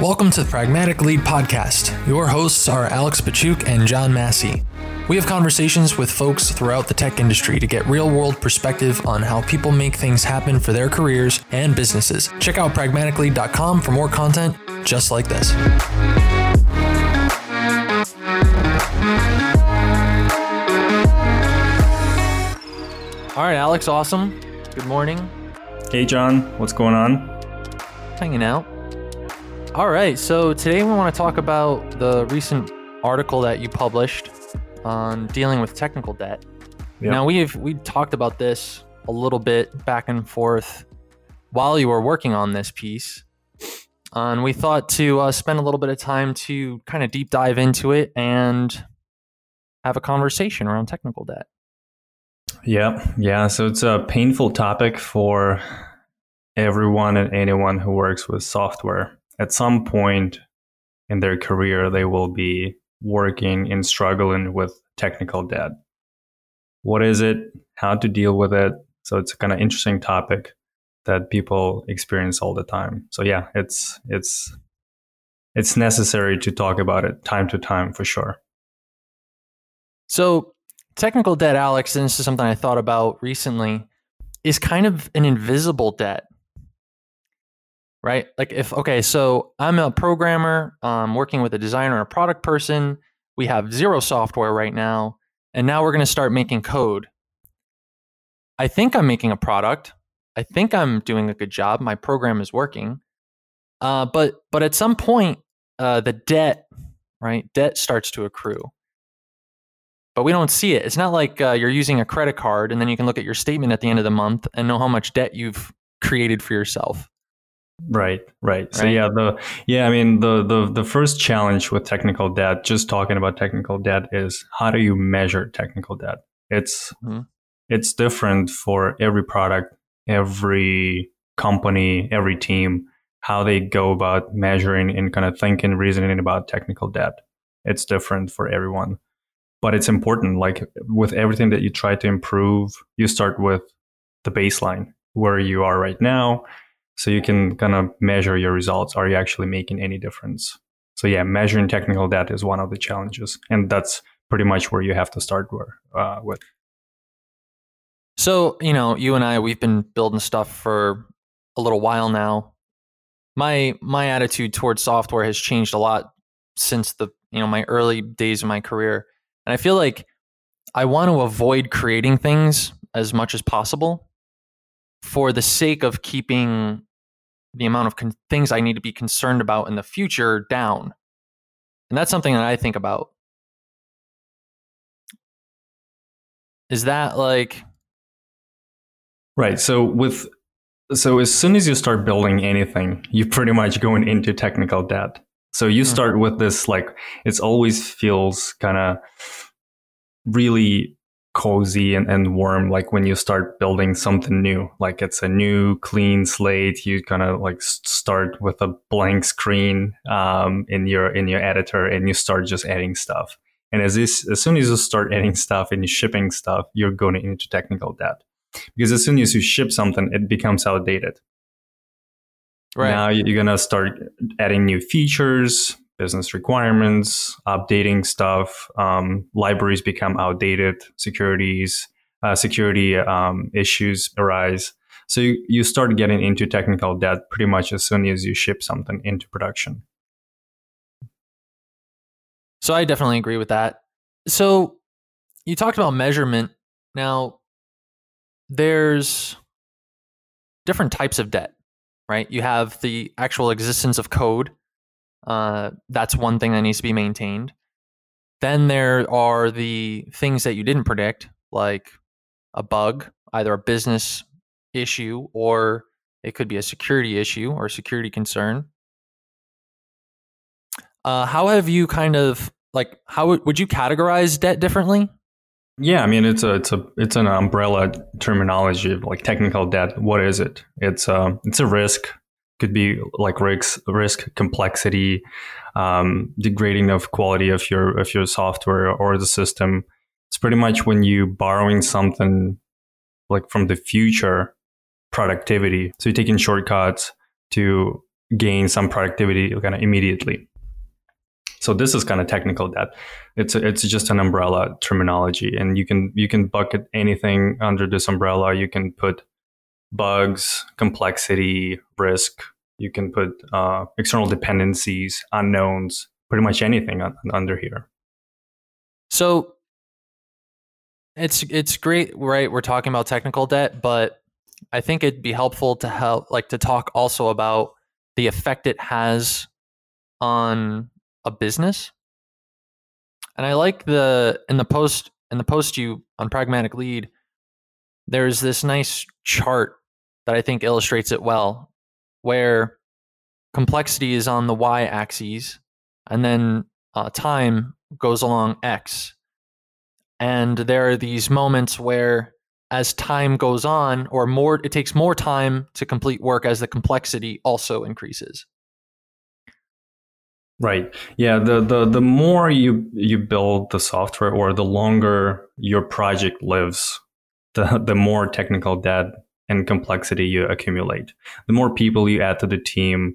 Welcome to the Pragmatic Lead Podcast. Your hosts are Alex Pachuk and John Massey. We have conversations with folks throughout the tech industry to get real world perspective on how people make things happen for their careers and businesses. Check out pragmaticlead.com for more content just like this. Right, Alex, awesome. Good morning. Hey, John, what's going on? Hanging out. All right, so today we want to talk about the recent article that you published on dealing with technical debt. Yep. Now we've we talked about this a little bit back and forth while you were working on this piece, and we thought to uh, spend a little bit of time to kind of deep dive into it and have a conversation around technical debt. Yeah, yeah. So it's a painful topic for everyone and anyone who works with software at some point in their career, they will be working and struggling with technical debt. What is it? How to deal with it? So it's a kind of interesting topic that people experience all the time. So yeah, it's it's it's necessary to talk about it time to time for sure. So technical debt, Alex, and this is something I thought about recently, is kind of an invisible debt right? Like if okay, so I'm a programmer, um, working with a designer and a product person. We have zero software right now, and now we're going to start making code. I think I'm making a product. I think I'm doing a good job. My program is working, uh, but but at some point, uh, the debt, right? Debt starts to accrue, but we don't see it. It's not like uh, you're using a credit card and then you can look at your statement at the end of the month and know how much debt you've created for yourself. Right, right. So yeah, the yeah, I mean the the the first challenge with technical debt, just talking about technical debt, is how do you measure technical debt? It's mm-hmm. it's different for every product, every company, every team, how they go about measuring and kind of thinking, reasoning about technical debt. It's different for everyone. But it's important. Like with everything that you try to improve, you start with the baseline, where you are right now so you can kind of measure your results. Are you actually making any difference? So yeah, measuring technical debt is one of the challenges, and that's pretty much where you have to start uh, with. So you know, you and I, we've been building stuff for a little while now. My my attitude towards software has changed a lot since the you know my early days of my career, and I feel like I want to avoid creating things as much as possible for the sake of keeping the amount of con- things I need to be concerned about in the future down. And that's something that I think about. Is that like Right. So with so as soon as you start building anything, you're pretty much going into technical debt. So you mm-hmm. start mm-hmm. with this like it always feels kind of really cozy and, and warm like when you start building something new like it's a new clean slate you kind of like start with a blank screen um, in your in your editor and you start just adding stuff and as this as soon as you start adding stuff and you're shipping stuff you're going into technical debt because as soon as you ship something it becomes outdated right now you're going to start adding new features business requirements, updating stuff. Um, libraries become outdated. Securities, uh, security um, issues arise. So you, you start getting into technical debt pretty much as soon as you ship something into production. So I definitely agree with that. So you talked about measurement. Now, there's different types of debt, right? You have the actual existence of code, uh, that's one thing that needs to be maintained. Then there are the things that you didn't predict, like a bug, either a business issue or it could be a security issue or a security concern. Uh, how have you kind of like how would you categorize debt differently? Yeah, I mean it's a it's a it's an umbrella terminology of like technical debt. What is it? It's a it's a risk could be like risk, risk complexity, um, degrading of quality of your of your software or the system. It's pretty much when you borrowing something like from the future productivity. So you're taking shortcuts to gain some productivity kind of immediately. So this is kind of technical debt. It's a, it's just an umbrella terminology, and you can you can bucket anything under this umbrella. You can put bugs, complexity, risk. You can put uh, external dependencies, unknowns, pretty much anything un- under here. So it's it's great, right? We're talking about technical debt, but I think it'd be helpful to help like to talk also about the effect it has on a business. And I like the in the post in the post you on pragmatic lead there's this nice chart that I think illustrates it well where complexity is on the y axis and then uh, time goes along x and there are these moments where as time goes on or more it takes more time to complete work as the complexity also increases right yeah the the the more you you build the software or the longer your project lives the the more technical debt and complexity you accumulate the more people you add to the team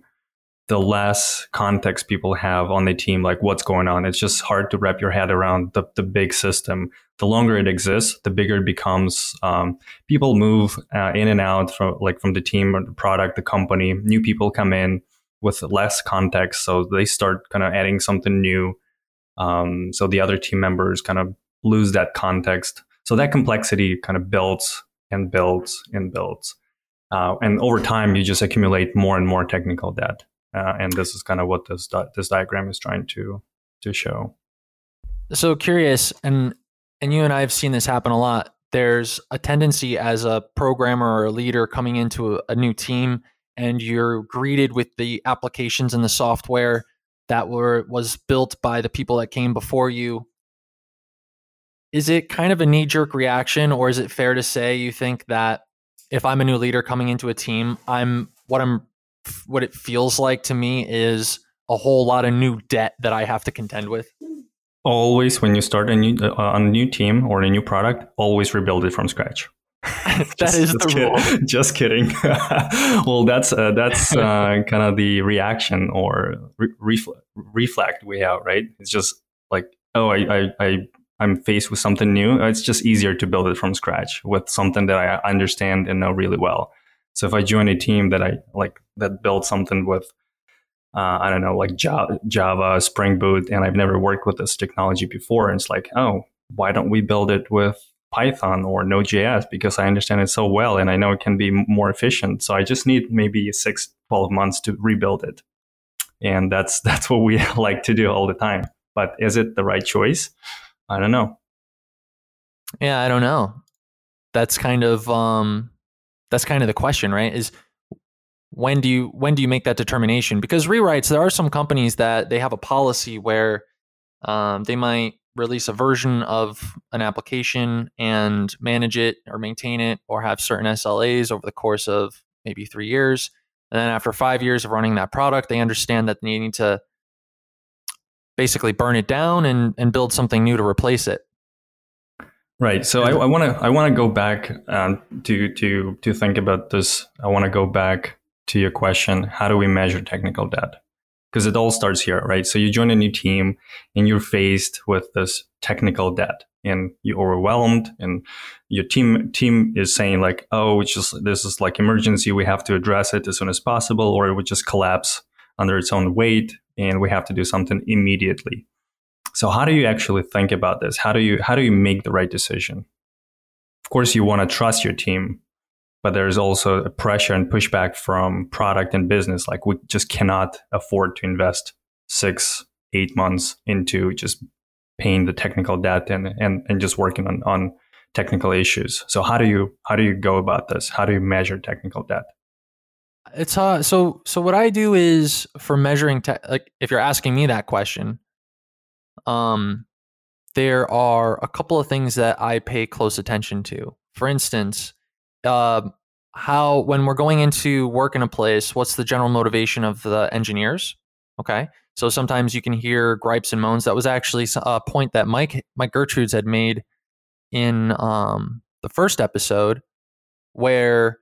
the less context people have on the team, like what's going on. It's just hard to wrap your head around the, the big system. The longer it exists, the bigger it becomes. Um, people move uh, in and out from like from the team or the product, the company. New people come in with less context, so they start kind of adding something new. Um, so the other team members kind of lose that context. So that complexity kind of builds and builds and builds. Uh, and over time, you just accumulate more and more technical debt. Uh, and this is kind of what this di- this diagram is trying to to show. So curious, and and you and I have seen this happen a lot. There's a tendency as a programmer or a leader coming into a, a new team, and you're greeted with the applications and the software that were was built by the people that came before you. Is it kind of a knee jerk reaction, or is it fair to say you think that if I'm a new leader coming into a team, I'm what I'm what it feels like to me is a whole lot of new debt that I have to contend with. Always, when you start a new uh, a new team or a new product, always rebuild it from scratch. that just, is just the kid, rule. Just kidding. well, that's uh, that's uh, kind of the reaction or re- reflect, reflect we have, right? It's just like, oh, I, I, I I'm faced with something new. It's just easier to build it from scratch with something that I understand and know really well. So if I join a team that I like that builds something with, uh, I don't know, like Java, Java, Spring Boot, and I've never worked with this technology before, and it's like, oh, why don't we build it with Python or Node.js because I understand it so well and I know it can be more efficient. So I just need maybe six, 12 months to rebuild it. And that's that's what we like to do all the time. But is it the right choice? I don't know. Yeah, I don't know. That's kind of um that's kind of the question, right? Is when do you when do you make that determination? Because rewrites, there are some companies that they have a policy where um, they might release a version of an application and manage it or maintain it or have certain SLAs over the course of maybe three years. And then after five years of running that product, they understand that they need to basically burn it down and, and build something new to replace it. Right. So I want to I want to go back um, to to to think about this. I want to go back to your question: How do we measure technical debt? Because it all starts here, right? So you join a new team and you're faced with this technical debt, and you're overwhelmed, and your team team is saying like, "Oh, it's just this is like emergency. We have to address it as soon as possible, or it would just collapse under its own weight, and we have to do something immediately." So how do you actually think about this? How do you how do you make the right decision? Of course, you want to trust your team, but there's also a pressure and pushback from product and business. Like we just cannot afford to invest six, eight months into just paying the technical debt and and, and just working on, on technical issues. So how do you how do you go about this? How do you measure technical debt? It's uh so so what I do is for measuring te- like if you're asking me that question, um, there are a couple of things that I pay close attention to. For instance, uh, how when we're going into work in a place, what's the general motivation of the engineers? Okay. So sometimes you can hear gripes and moans. That was actually a point that Mike Mike Gertrudes had made in um, the first episode, where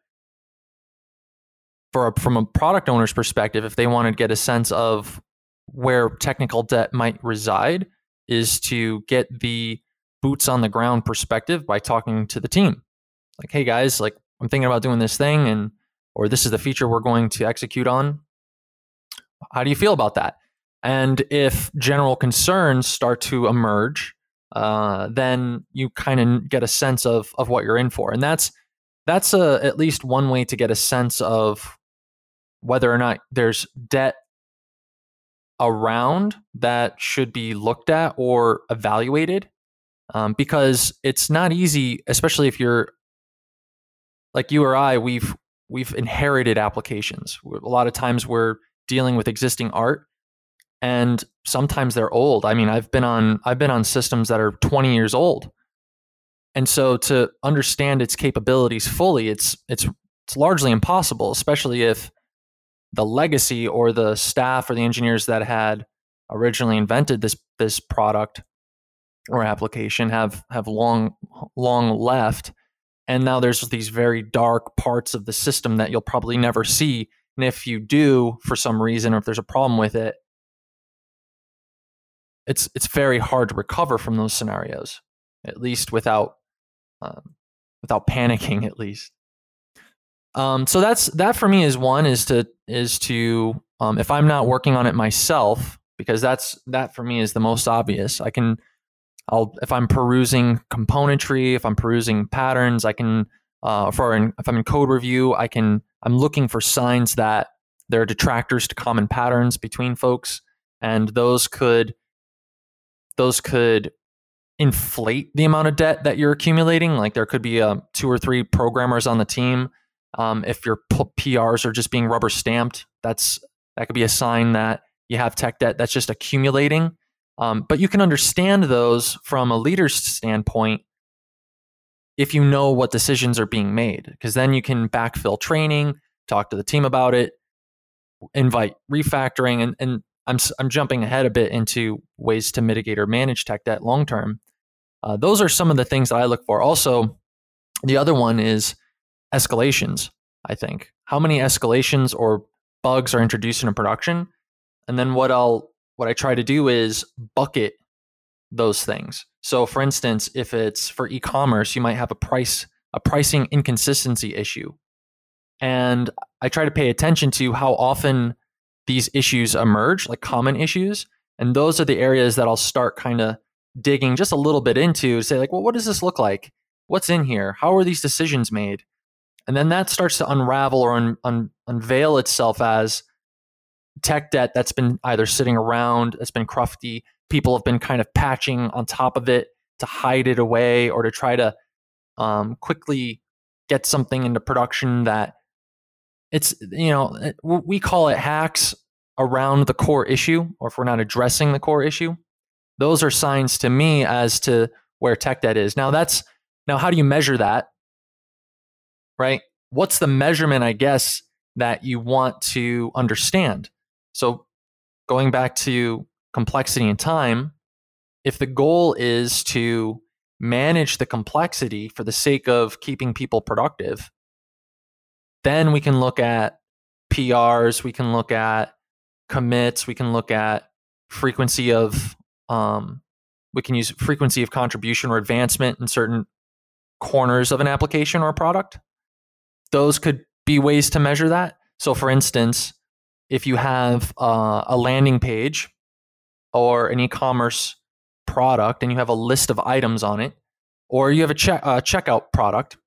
for a, from a product owner's perspective, if they want to get a sense of where technical debt might reside, is to get the boots on the ground perspective by talking to the team. Like, hey guys, like I'm thinking about doing this thing, and or this is the feature we're going to execute on. How do you feel about that? And if general concerns start to emerge, uh, then you kind of get a sense of of what you're in for, and that's that's a, at least one way to get a sense of whether or not there's debt around that should be looked at or evaluated, um, because it's not easy, especially if you're like you or I. We've we've inherited applications. A lot of times we're dealing with existing art and sometimes they're old. I mean, I've been on I've been on systems that are 20 years old. And so to understand its capabilities fully, it's it's it's largely impossible, especially if the legacy or the staff or the engineers that had originally invented this this product or application have have long long left and now there's these very dark parts of the system that you'll probably never see and if you do for some reason or if there's a problem with it it's it's very hard to recover from those scenarios, at least without um, without panicking. At least. Um, so that's that for me is one is to is to um, if I'm not working on it myself because that's that for me is the most obvious. I can I'll if I'm perusing componentry, if I'm perusing patterns, I can uh, for in, if I'm in code review, I can I'm looking for signs that there are detractors to common patterns between folks, and those could those could inflate the amount of debt that you're accumulating. Like there could be uh, two or three programmers on the team. Um, if your PRs are just being rubber stamped, that's that could be a sign that you have tech debt that's just accumulating. Um, but you can understand those from a leader's standpoint if you know what decisions are being made, because then you can backfill training, talk to the team about it, invite refactoring, and, and I'm I'm jumping ahead a bit into ways to mitigate or manage tech debt long term. Uh, those are some of the things that I look for. Also, the other one is escalations. I think how many escalations or bugs are introduced in production, and then what I'll what I try to do is bucket those things. So, for instance, if it's for e-commerce, you might have a price a pricing inconsistency issue, and I try to pay attention to how often these issues emerge, like common issues. And those are the areas that I'll start kind of digging just a little bit into to say, like, well, what does this look like? What's in here? How are these decisions made? And then that starts to unravel or un- un- unveil itself as tech debt that's been either sitting around, that's been crufty. People have been kind of patching on top of it to hide it away or to try to um, quickly get something into production that it's you know we call it hacks around the core issue or if we're not addressing the core issue those are signs to me as to where tech debt is. Now that's now how do you measure that? Right? What's the measurement i guess that you want to understand so going back to complexity and time if the goal is to manage the complexity for the sake of keeping people productive then we can look at PRs, we can look at commits, we can look at frequency of um, we can use frequency of contribution or advancement in certain corners of an application or product. Those could be ways to measure that. So, for instance, if you have uh, a landing page or an e-commerce product and you have a list of items on it, or you have a check, uh, checkout product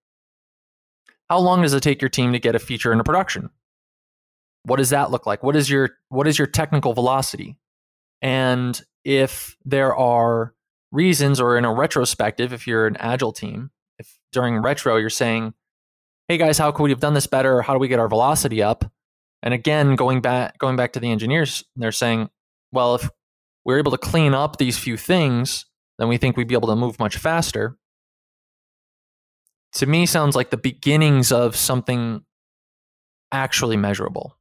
how long does it take your team to get a feature into production? What does that look like? What is your what is your technical velocity? And if there are reasons or in a retrospective, if you're an agile team, if during retro you're saying, "Hey guys, how could we have done this better? How do we get our velocity up?" And again, going back going back to the engineers, they're saying, "Well, if we're able to clean up these few things, then we think we'd be able to move much faster." to me sounds like the beginnings of something actually measurable.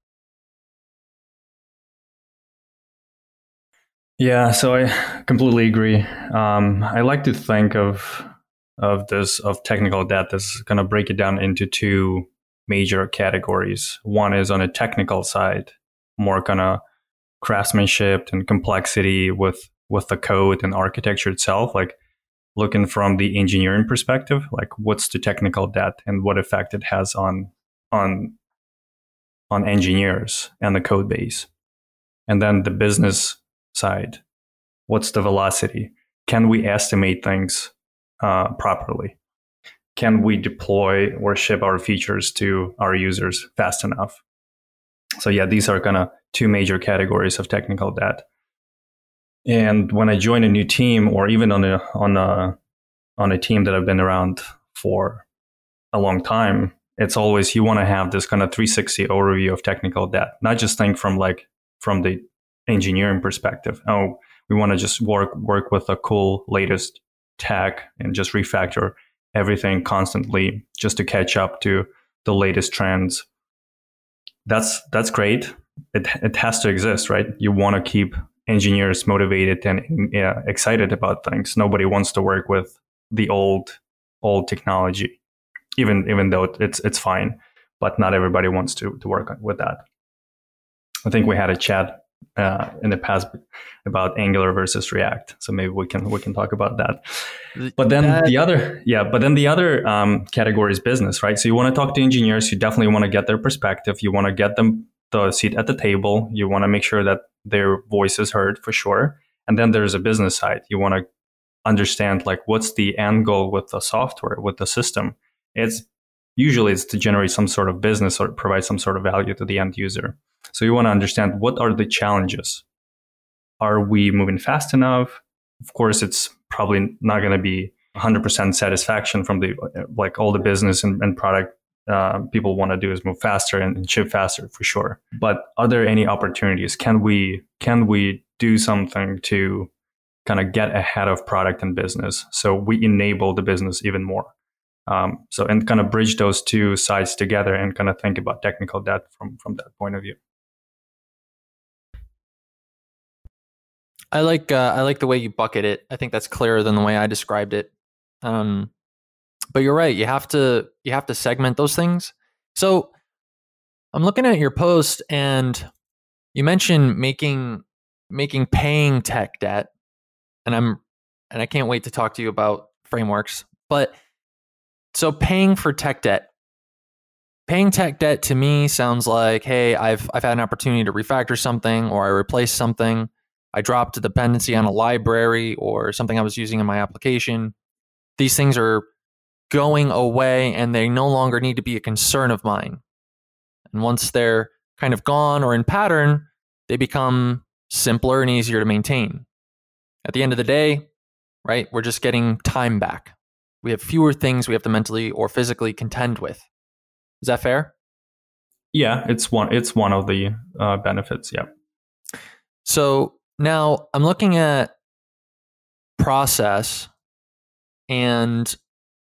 Yeah, so I completely agree. Um, I like to think of of this of technical debt as kind of break it down into two major categories. One is on a technical side, more kind of craftsmanship and complexity with with the code and architecture itself, like looking from the engineering perspective, like what's the technical debt and what effect it has on on on engineers and the code base. And then the business side, what's the velocity? Can we estimate things uh, properly? Can we deploy or ship our features to our users fast enough? So yeah, these are kind of two major categories of technical debt. And when I join a new team, or even on a on a on a team that I've been around for a long time, it's always you want to have this kind of 360 overview of technical debt, not just think from like from the engineering perspective. Oh, we want to just work work with a cool latest tech and just refactor everything constantly just to catch up to the latest trends. That's that's great. It it has to exist, right? You want to keep engineers motivated and yeah, excited about things. Nobody wants to work with the old old technology, even even though it's it's fine. But not everybody wants to to work with that. I think we had a chat uh, in the past about Angular versus React. So maybe we can we can talk about that. But then that, the other yeah, but then the other um, category is business, right? So you want to talk to engineers. You definitely want to get their perspective. You want to get them the seat at the table. You want to make sure that their voice is heard for sure. And then there's a business side. You want to understand like what's the end goal with the software, with the system. It's usually it's to generate some sort of business or provide some sort of value to the end user. So you want to understand what are the challenges? Are we moving fast enough? Of course, it's probably not going to be 100% satisfaction from the like all the business and, and product uh, people want to do is move faster and, and ship faster for sure. But are there any opportunities? Can we can we do something to kind of get ahead of product and business so we enable the business even more? Um, so and kind of bridge those two sides together and kind of think about technical debt from from that point of view. I like uh, I like the way you bucket it. I think that's clearer than the way I described it. Um, but you're right. You have to you have to segment those things. So I'm looking at your post, and you mentioned making making paying tech debt, and I'm and I can't wait to talk to you about frameworks. But so paying for tech debt, paying tech debt to me sounds like, hey, I've I've had an opportunity to refactor something or I replaced something I dropped a dependency on a library or something I was using in my application. These things are going away and they no longer need to be a concern of mine. And once they're kind of gone or in pattern, they become simpler and easier to maintain. At the end of the day, right, we're just getting time back. We have fewer things we have to mentally or physically contend with. Is that fair? Yeah, it's one it's one of the uh, benefits, yeah. So now I'm looking at process, and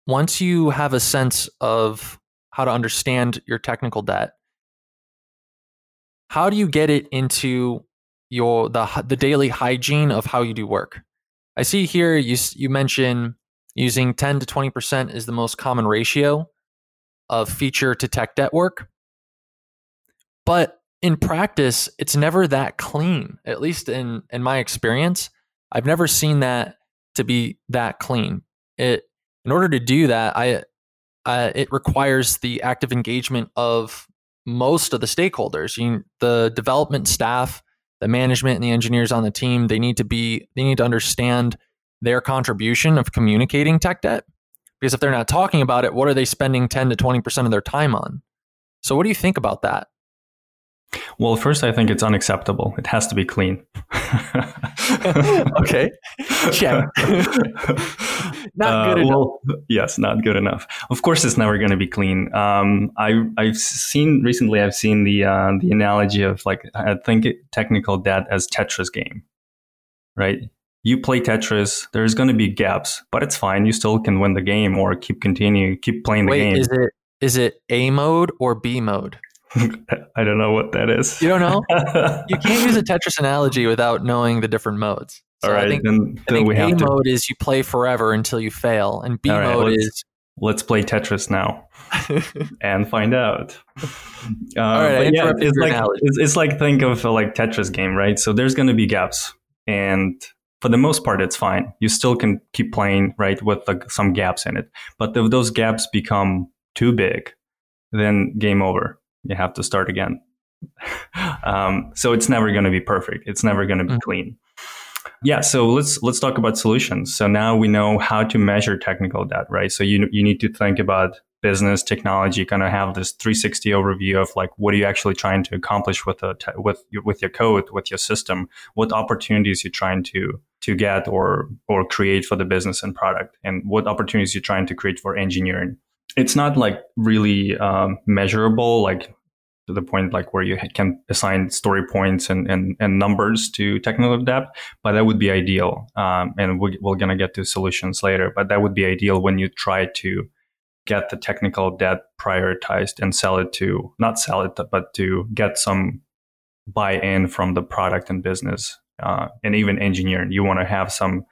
once you have a sense of how to understand your technical debt, how do you get it into your the the daily hygiene of how you do work? I see here you you mention using 10 to 20% is the most common ratio of feature to tech debt work. But in practice, it's never that clean. At least in in my experience, I've never seen that to be that clean. It in order to do that, I it requires the active engagement of most of the stakeholders. You, the development staff, the management, and the engineers on the team. They need to be they need to understand their contribution of communicating tech debt. Because if they're not talking about it, what are they spending ten to twenty percent of their time on? So, what do you think about that? Well, first, I think it's unacceptable. It has to be clean. okay. Check. not good uh, enough. Well, yes, not good enough. Of course, it's never going to be clean. Um, I, I've seen recently. I've seen the uh, the analogy of like I think technical debt as Tetris game, right? You play Tetris, there's going to be gaps, but it's fine. You still can win the game or keep continuing, keep playing the Wait, game. is it is it A mode or B mode? I don't know what that is. You don't know? You can't use a Tetris analogy without knowing the different modes. So All right, I think, then, I think we A have to mode is you play forever until you fail, and B All right, mode let's- is let's play Tetris now and find out. Uh, right, I but yeah, it's like it's, it's like think of a like Tetris game, right? So there's going to be gaps, and for the most part, it's fine. You still can keep playing, right, with like some gaps in it. But if those gaps become too big, then game over. You have to start again. um, so it's never going to be perfect. It's never going to be Mm. clean. Yeah, so let's let's talk about solutions. So now we know how to measure technical debt, right? So you you need to think about business technology, kind of have this 360 overview of like what are you actually trying to accomplish with a te- with your, with your code, with your system, what opportunities you're trying to to get or or create for the business and product, and what opportunities you're trying to create for engineering. It's not like really um, measurable, like to the point like where you can assign story points and, and, and numbers to technical debt, but that would be ideal. Um, and we, we're going to get to solutions later, but that would be ideal when you try to get the technical debt prioritized and sell it to, not sell it, but to get some buy in from the product and business uh, and even engineering. You want to have some,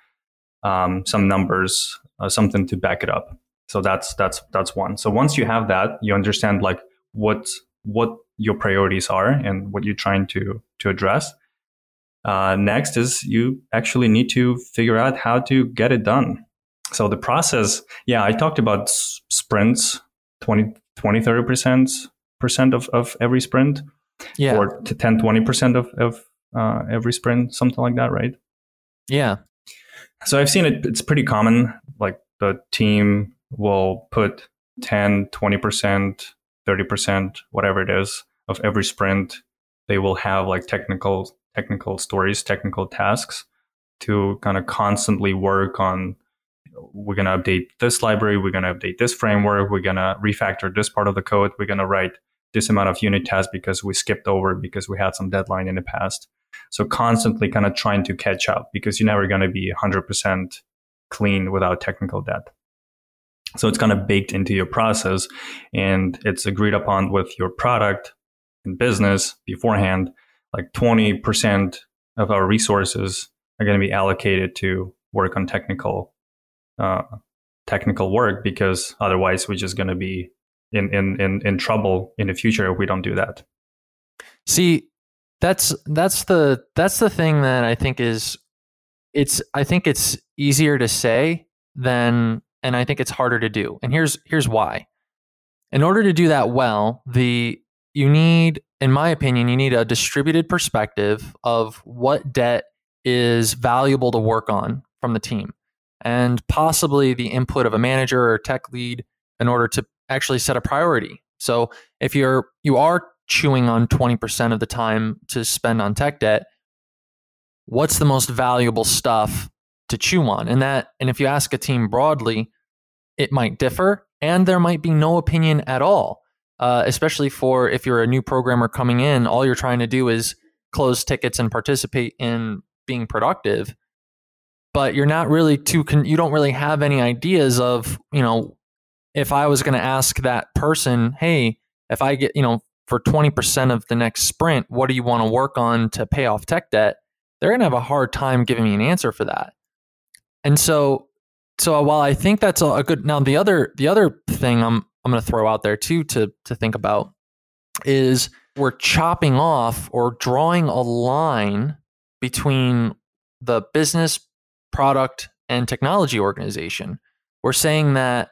um, some numbers, uh, something to back it up. So that's, that's, that's one. So once you have that, you understand like what, what your priorities are and what you're trying to to address. Uh, next is you actually need to figure out how to get it done. So the process, yeah, I talked about sprints, 20, 20 30% of, of every sprint yeah, or to 10, 20% of, of uh, every sprint, something like that, right? yeah, So I've seen it, it's pretty common. Like the team will put 10, 20%, 30%, whatever it is, of every sprint. They will have like technical, technical stories, technical tasks to kind of constantly work on. We're going to update this library. We're going to update this framework. We're going to refactor this part of the code. We're going to write this amount of unit tests because we skipped over because we had some deadline in the past. So constantly kind of trying to catch up because you're never going to be 100% clean without technical debt. So it's kind of baked into your process and it's agreed upon with your product and business beforehand. Like 20% of our resources are going to be allocated to work on technical, uh, technical work because otherwise we're just going to be in, in, in, in trouble in the future if we don't do that. See, that's that's the that's the thing that I think is it's I think it's easier to say than and I think it's harder to do. And here's here's why. In order to do that well, the you need in my opinion, you need a distributed perspective of what debt is valuable to work on from the team and possibly the input of a manager or tech lead in order to actually set a priority. So if you're you are chewing on 20% of the time to spend on tech debt, what's the most valuable stuff to chew on? And that and if you ask a team broadly, it might differ and there might be no opinion at all. Uh, especially for if you're a new programmer coming in, all you're trying to do is close tickets and participate in being productive. But you're not really too, con- you don't really have any ideas of, you know, if I was going to ask that person, hey, if I get, you know, for 20% of the next sprint, what do you want to work on to pay off tech debt? They're going to have a hard time giving me an answer for that. And so, so while I think that's a good, now the other, the other thing I'm, I'm going to throw out there too to, to think about is we're chopping off or drawing a line between the business product and technology organization. We're saying that,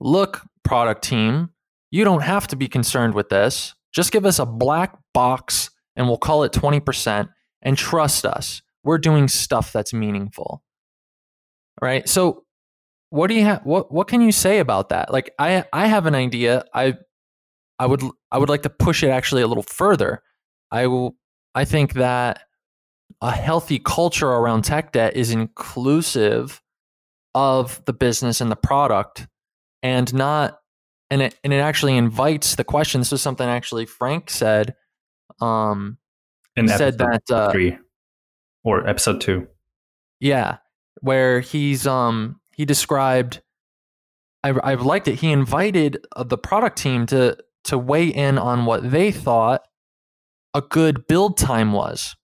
look, product team, you don't have to be concerned with this. Just give us a black box and we'll call it 20% and trust us. We're doing stuff that's meaningful. Right? So what do you have what what can you say about that? Like I I have an idea. I I would I would like to push it actually a little further. I will I think that a healthy culture around tech debt is inclusive of the business and the product and not and it and it actually invites the question this is something actually frank said um In said that uh, three or episode two. Yeah, where he's um he described. I I liked it. He invited uh, the product team to to weigh in on what they thought a good build time was.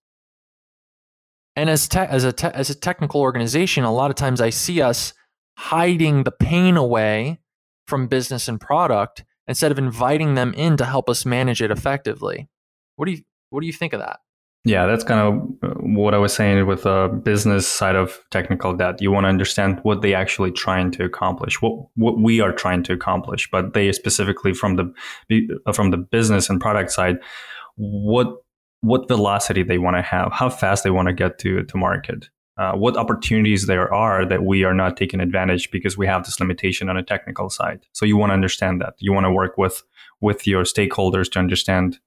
And as te- as a te- as a technical organization, a lot of times I see us hiding the pain away from business and product instead of inviting them in to help us manage it effectively. What do you what do you think of that? Yeah, that's kind of uh, what I was saying with the business side of technical debt. You want to understand what they actually trying to accomplish, what what we are trying to accomplish, but they specifically from the from the business and product side, what what velocity they want to have, how fast they want to get to to market, uh, what opportunities there are that we are not taking advantage because we have this limitation on a technical side. So you want to understand that. You want to work with with your stakeholders to understand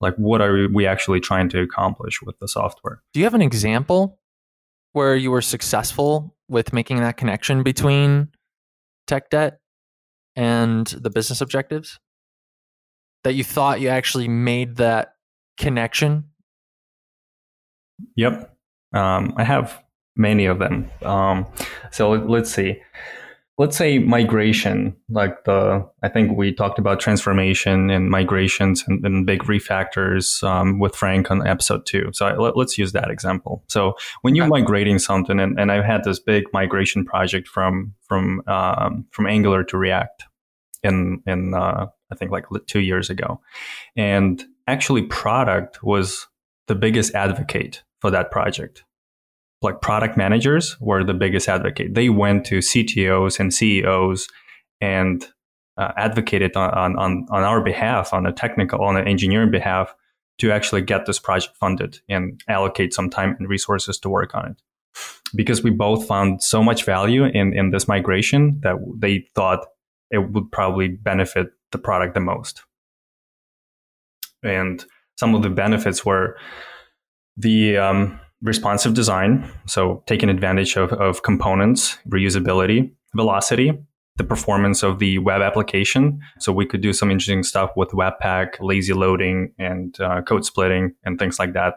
like what are we actually trying to accomplish with the software. Do you have an example where you were successful with making that connection between tech debt and the business objectives? That you thought you actually made that connection? Yep. Um, I have many of them. Um, so let's see. Let's say migration, like the, I think we talked about transformation and migrations and, and big refactors um, with Frank on episode two. So let, us use that example. So when you're migrating something, and, and I've had this big migration project from from um, from Angular to React in in uh, I think like two years ago, and actually product was the biggest advocate for that project like product managers were the biggest advocate. They went to CTOs and CEOs and uh, advocated on, on, on our behalf, on a technical, on an engineering behalf, to actually get this project funded and allocate some time and resources to work on it. Because we both found so much value in, in this migration that they thought it would probably benefit the product the most. And some of the benefits were the um, responsive design, so taking advantage of, of components, reusability, velocity, the performance of the web application. So we could do some interesting stuff with Webpack, lazy loading, and uh, code splitting, and things like that.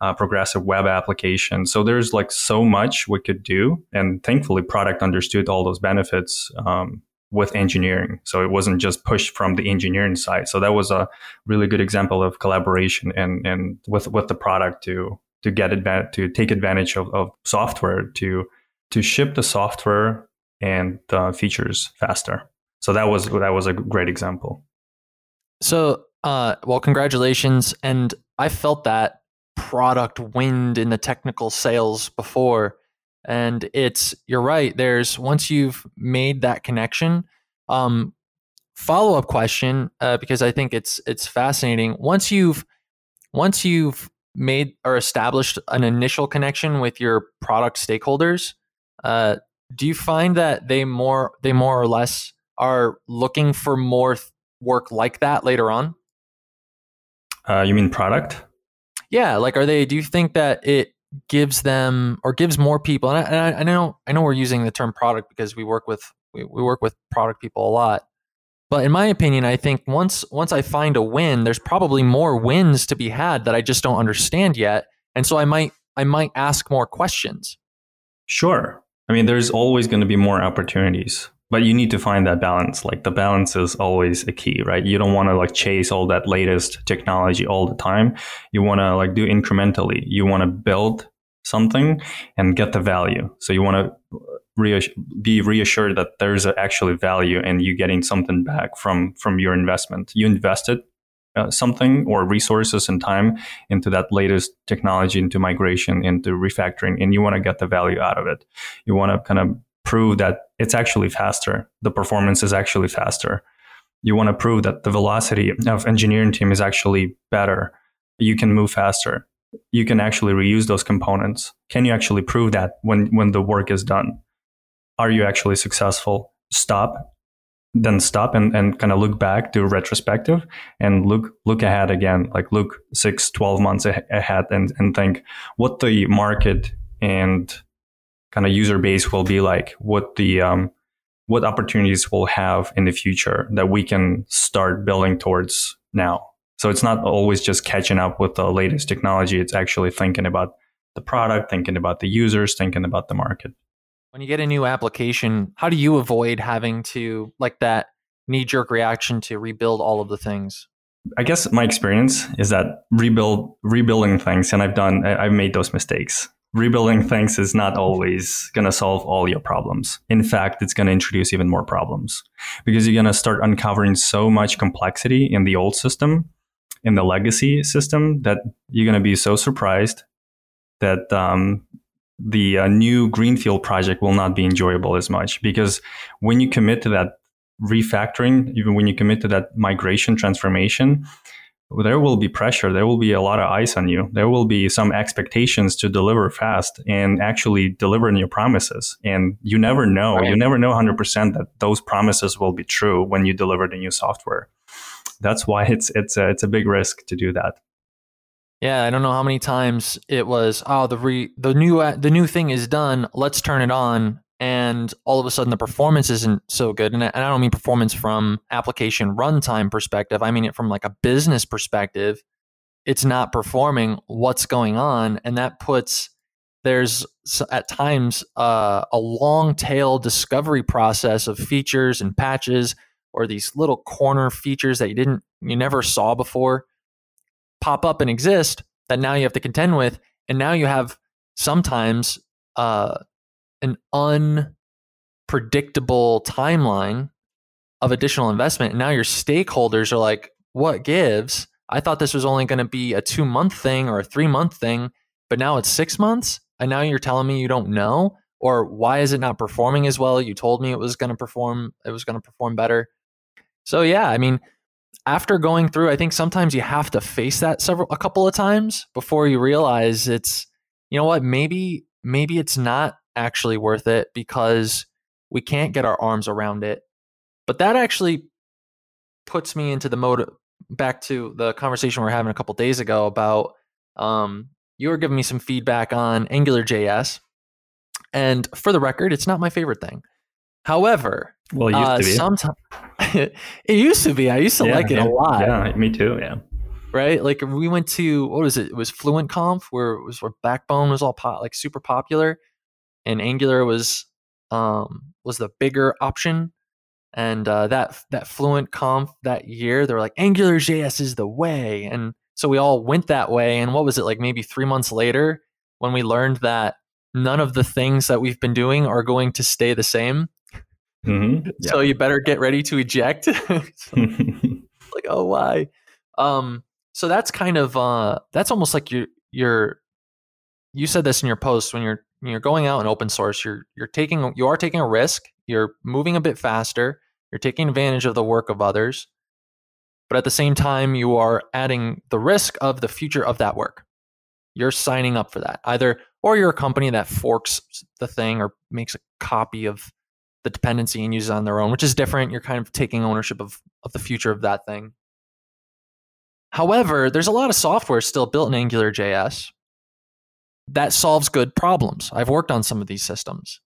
Uh, progressive web application. So there's like so much we could do, and thankfully, product understood all those benefits um, with engineering. So it wasn't just pushed from the engineering side. So that was a really good example of collaboration and and with with the product to to get advantage to take advantage of, of software to to ship the software and uh, features faster. So that was that was a great example. So, uh, well, congratulations! And I felt that product wind in the technical sails before, and it's you're right. There's once you've made that connection. Um, follow up question uh, because I think it's it's fascinating. Once you've once you've made or established an initial connection with your product stakeholders, uh, do you find that they more they more or less are looking for more th- work like that later on? Uh, you mean product? Yeah, like are they? Do you think that it gives them or gives more people? And I, and I, know I know we're using the term product because we work with we, we work with product people a lot. But in my opinion, I think once once I find a win, there's probably more wins to be had that I just don't understand yet. And so I might I might ask more questions. Sure. I mean, there's always going to be more opportunities, but you need to find that balance. Like the balance is always a key, right? You don't want to like chase all that latest technology all the time. You want to like do incrementally. You want to build something and get the value. So you want to be reassured that there's actually value and you're getting something back from from your investment. You invested uh, something or resources and time into that latest technology, into migration, into refactoring, and you want to get the value out of it. You want to kind of prove that it's actually faster. The performance is actually faster. You want to prove that the velocity of engineering team is actually better. You can move faster. You can actually reuse those components. Can you actually prove that when when the work is done? are you actually successful? Stop, then stop and, and kind of look back, do retrospective and look, look ahead again, like look six, 12 months ahead and, and think what the market and kind of user base will be like, what the, um, what opportunities we'll have in the future that we can start building towards now. So it's not always just catching up with the latest technology. It's actually thinking about the product, thinking about the users, thinking about the market. When you get a new application, how do you avoid having to like that knee jerk reaction to rebuild all of the things? I guess my experience is that rebuild rebuilding things, and I've done I've made those mistakes. Rebuilding things is not always going to solve all your problems. In fact, it's going to introduce even more problems because you're going to start uncovering so much complexity in the old system, in the legacy system, that you're going to be so surprised that um, the uh, new greenfield project will not be enjoyable as much because when you commit to that refactoring, even when you commit to that migration transformation, there will be pressure. There will be a lot of eyes on you. There will be some expectations to deliver fast and actually deliver on your promises. And you never know. Right. You never know 100% that those promises will be true when you deliver the new software. That's why it's it's a, it's a big risk to do that. Yeah, I don't know how many times it was. Oh, the re the new the new thing is done. Let's turn it on, and all of a sudden the performance isn't so good. And I, and I don't mean performance from application runtime perspective. I mean it from like a business perspective. It's not performing. What's going on? And that puts there's at times uh, a long tail discovery process of features and patches or these little corner features that you didn't you never saw before pop up and exist that now you have to contend with and now you have sometimes uh, an unpredictable timeline of additional investment. And now your stakeholders are like, what gives? I thought this was only going to be a two month thing or a three month thing, but now it's six months. And now you're telling me you don't know? Or why is it not performing as well? You told me it was going to perform, it was going to perform better. So, yeah, I mean, after going through, I think sometimes you have to face that several, a couple of times before you realize it's, you know what, maybe, maybe it's not actually worth it because we can't get our arms around it. But that actually puts me into the mode back to the conversation we are having a couple days ago about um, you were giving me some feedback on Angular JS. And for the record, it's not my favorite thing. However, well, it used uh, to be. Sometimes it used to be. I used to yeah, like it yeah, a lot. Yeah, me too. Yeah. Right. Like we went to what was it? It was Fluent Conf, where it was where Backbone was all po- like super popular, and Angular was um, was the bigger option. And uh, that that Fluent Conf that year, they were like Angular JS is the way, and so we all went that way. And what was it like? Maybe three months later, when we learned that none of the things that we've been doing are going to stay the same. Mm-hmm. Yeah. So you better get ready to eject. like, oh, why? Um, so that's kind of uh, that's almost like you you're you said this in your post when you're you're going out in open source, you're you're taking you are taking a risk. You're moving a bit faster. You're taking advantage of the work of others, but at the same time, you are adding the risk of the future of that work. You're signing up for that either, or you're a company that forks the thing or makes a copy of the dependency and uses it on their own, which is different. You're kind of taking ownership of of the future of that thing. However, there's a lot of software still built in Angular JS that solves good problems. I've worked on some of these systems.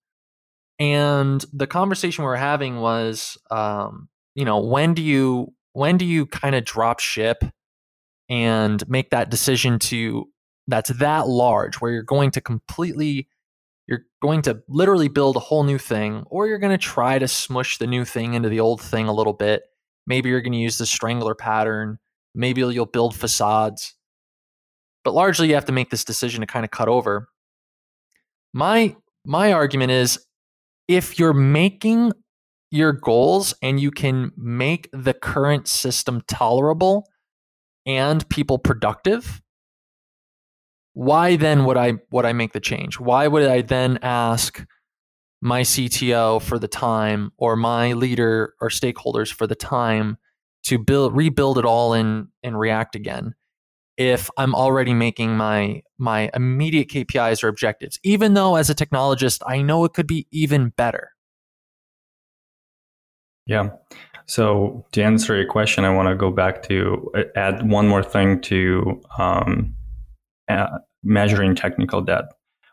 And the conversation we were having was, um, you know, when do you when do you kind of drop ship and make that decision to that's that large where you're going to completely you're going to literally build a whole new thing or you're going to try to smush the new thing into the old thing a little bit maybe you're going to use the strangler pattern maybe you'll build facades but largely you have to make this decision to kind of cut over. My my argument is if you're making your goals and you can make the current system tolerable and people productive, why then would I would I make the change? Why would I then ask my CTO for the time or my leader or stakeholders for the time to build rebuild it all in in React again? If I'm already making my my immediate KPIs or objectives, even though as a technologist, I know it could be even better. Yeah. So to answer your question, I want to go back to uh, add one more thing to um, measuring technical debt.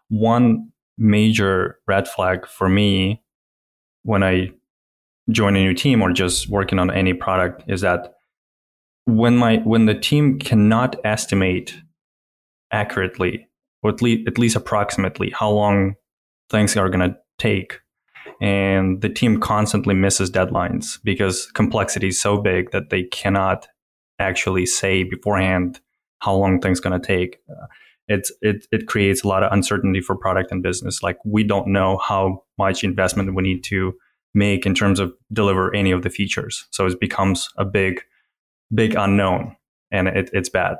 One major red flag for me when I join a new team or just working on any product is that when my when the team cannot estimate accurately or at least, at least approximately how long things are going to take. And the team constantly misses deadlines because complexity is so big that they cannot actually say beforehand how long things going to take. Uh, it's, it, it creates a lot of uncertainty for product and business. Like we don't know how much investment we need to make in terms of deliver any of the features. So it becomes a big, big unknown and it, it's bad.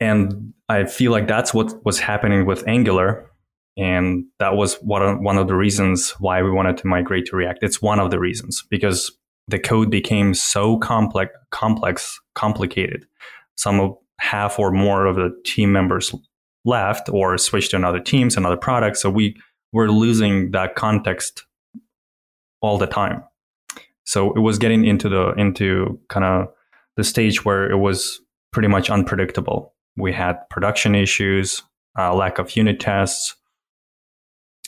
And I feel like that's what was happening with Angular. And that was one of, one of the reasons why we wanted to migrate to React. It's one of the reasons because the code became so complex, complex, complicated. Some of half or more of the team members left or switched to another teams, another product. So we were losing that context all the time. So it was getting into the into kind of the stage where it was pretty much unpredictable. We had production issues, uh, lack of unit tests,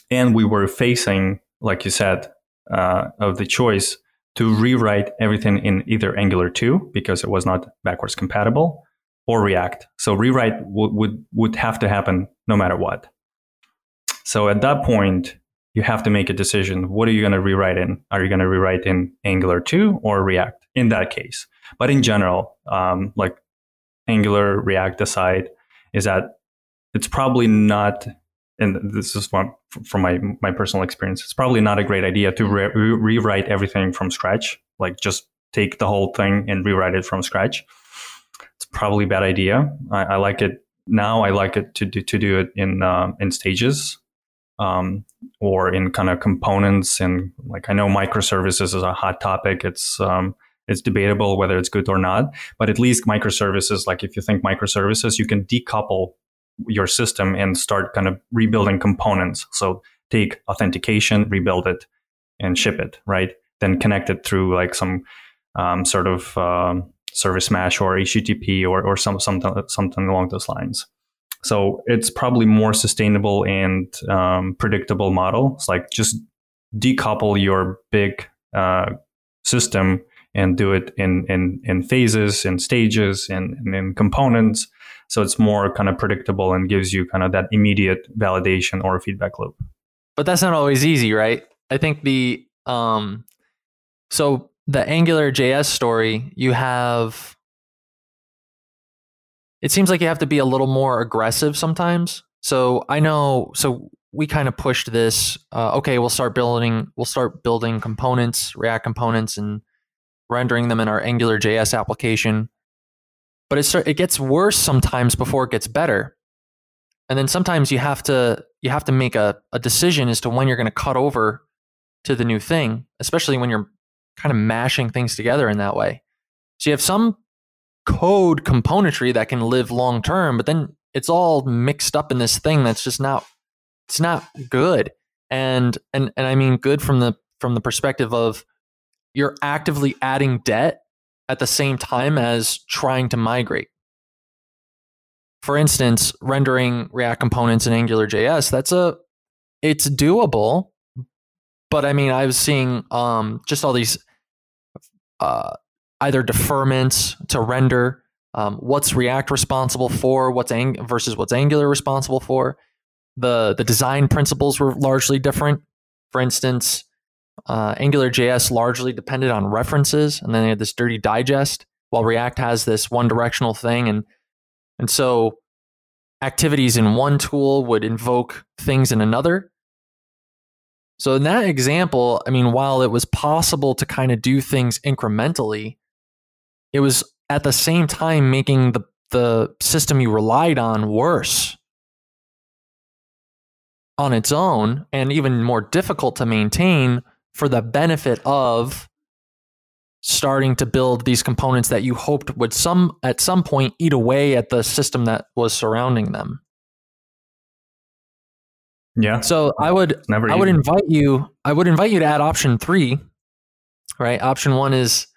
and we were facing, like you said, uh, of the choice to rewrite everything in either Angular 2 because it was not backwards compatible or React. So rewrite w- would would have to happen no matter what. So at that point, you have to make a decision. What are you going to rewrite in? Are you going to rewrite in Angular 2 or React in that case? But in general, um, like Angular, React aside, is that it's probably not, and this is from my, my personal experience, it's probably not a great idea to re- rewrite everything from scratch. Like just take the whole thing and rewrite it from scratch. It's probably a bad idea. I, I like it now. I like it to do, to do it in, uh, in stages um, or in kind of components. And like I know microservices is a hot topic. It's um, it's debatable whether it's good or not, but at least microservices, like if you think microservices, you can decouple your system and start kind of rebuilding components. So take authentication, rebuild it, and ship it, right? Then connect it through like some um, sort of um, service mesh or HTTP or, or some, something, something along those lines. So it's probably more sustainable and um, predictable model. It's like just decouple your big uh, system and do it in in in phases and stages and, and in components. So it's more kind of predictable and gives you kind of that immediate validation or feedback loop. But that's not always easy, right? I think the um, so the Angular JS story, you have it seems like you have to be a little more aggressive sometimes. So I know, so we kind of pushed this. Uh, okay, we'll start building, we'll start building components, React components, and rendering them in our Angular JS application. But it start, it gets worse sometimes before it gets better. And then sometimes you have to you have to make a, a decision as to when you're going to cut over to the new thing, especially when you're kind of mashing things together in that way. So you have some code componentry that can live long term, but then it's all mixed up in this thing that's just not it's not good. And and and I mean good from the from the perspective of you're actively adding debt at the same time as trying to migrate. For instance, rendering React components in Angular JS, that's a it's doable, but I mean, I was seeing um, just all these uh, either deferments to render, um, what's React responsible for, what's ang- versus what's Angular responsible for. The the design principles were largely different. For instance, uh, Angular JS largely depended on references, and then they had this dirty digest, while React has this one directional thing, and and so activities in one tool would invoke things in another. So in that example, I mean, while it was possible to kind of do things incrementally, it was at the same time making the, the system you relied on worse on its own and even more difficult to maintain for the benefit of starting to build these components that you hoped would some at some point eat away at the system that was surrounding them. Yeah. So I would Never I would invite you I would invite you to add option 3. Right? Option 1 is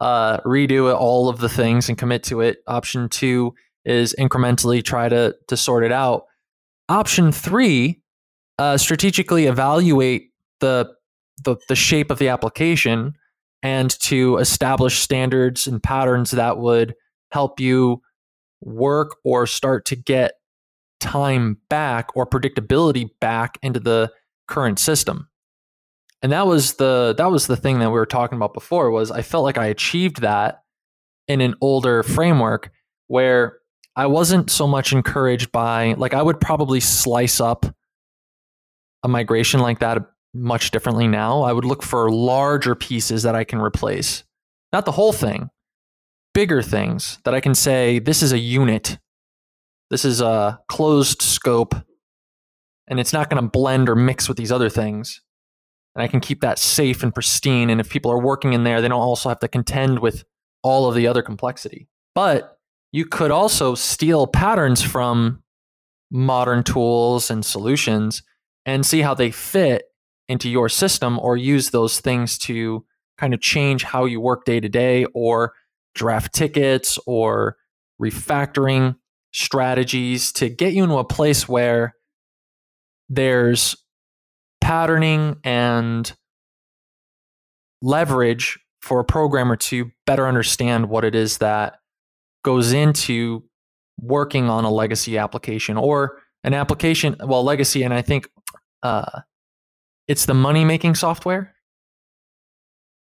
uh, redo all of the things and commit to it. Option two is incrementally try to to sort it out. Option three, uh, strategically evaluate the, the the shape of the application and to establish standards and patterns that would help you work or start to get time back or predictability back into the current system. And that was the that was the thing that we were talking about before was I felt like I achieved that in an older framework where I wasn't so much encouraged by like I would probably slice up a migration like that much differently now. I would look for larger pieces that I can replace. Not the whole thing. Bigger things that I can say this is a unit. This is a closed scope and it's not going to blend or mix with these other things. And I can keep that safe and pristine and if people are working in there, they don't also have to contend with all of the other complexity. But you could also steal patterns from modern tools and solutions and see how they fit into your system or use those things to kind of change how you work day to day or draft tickets or refactoring strategies to get you into a place where there's patterning and leverage for a programmer to better understand what it is that goes into working on a legacy application or an application well legacy and i think uh, it's the money making software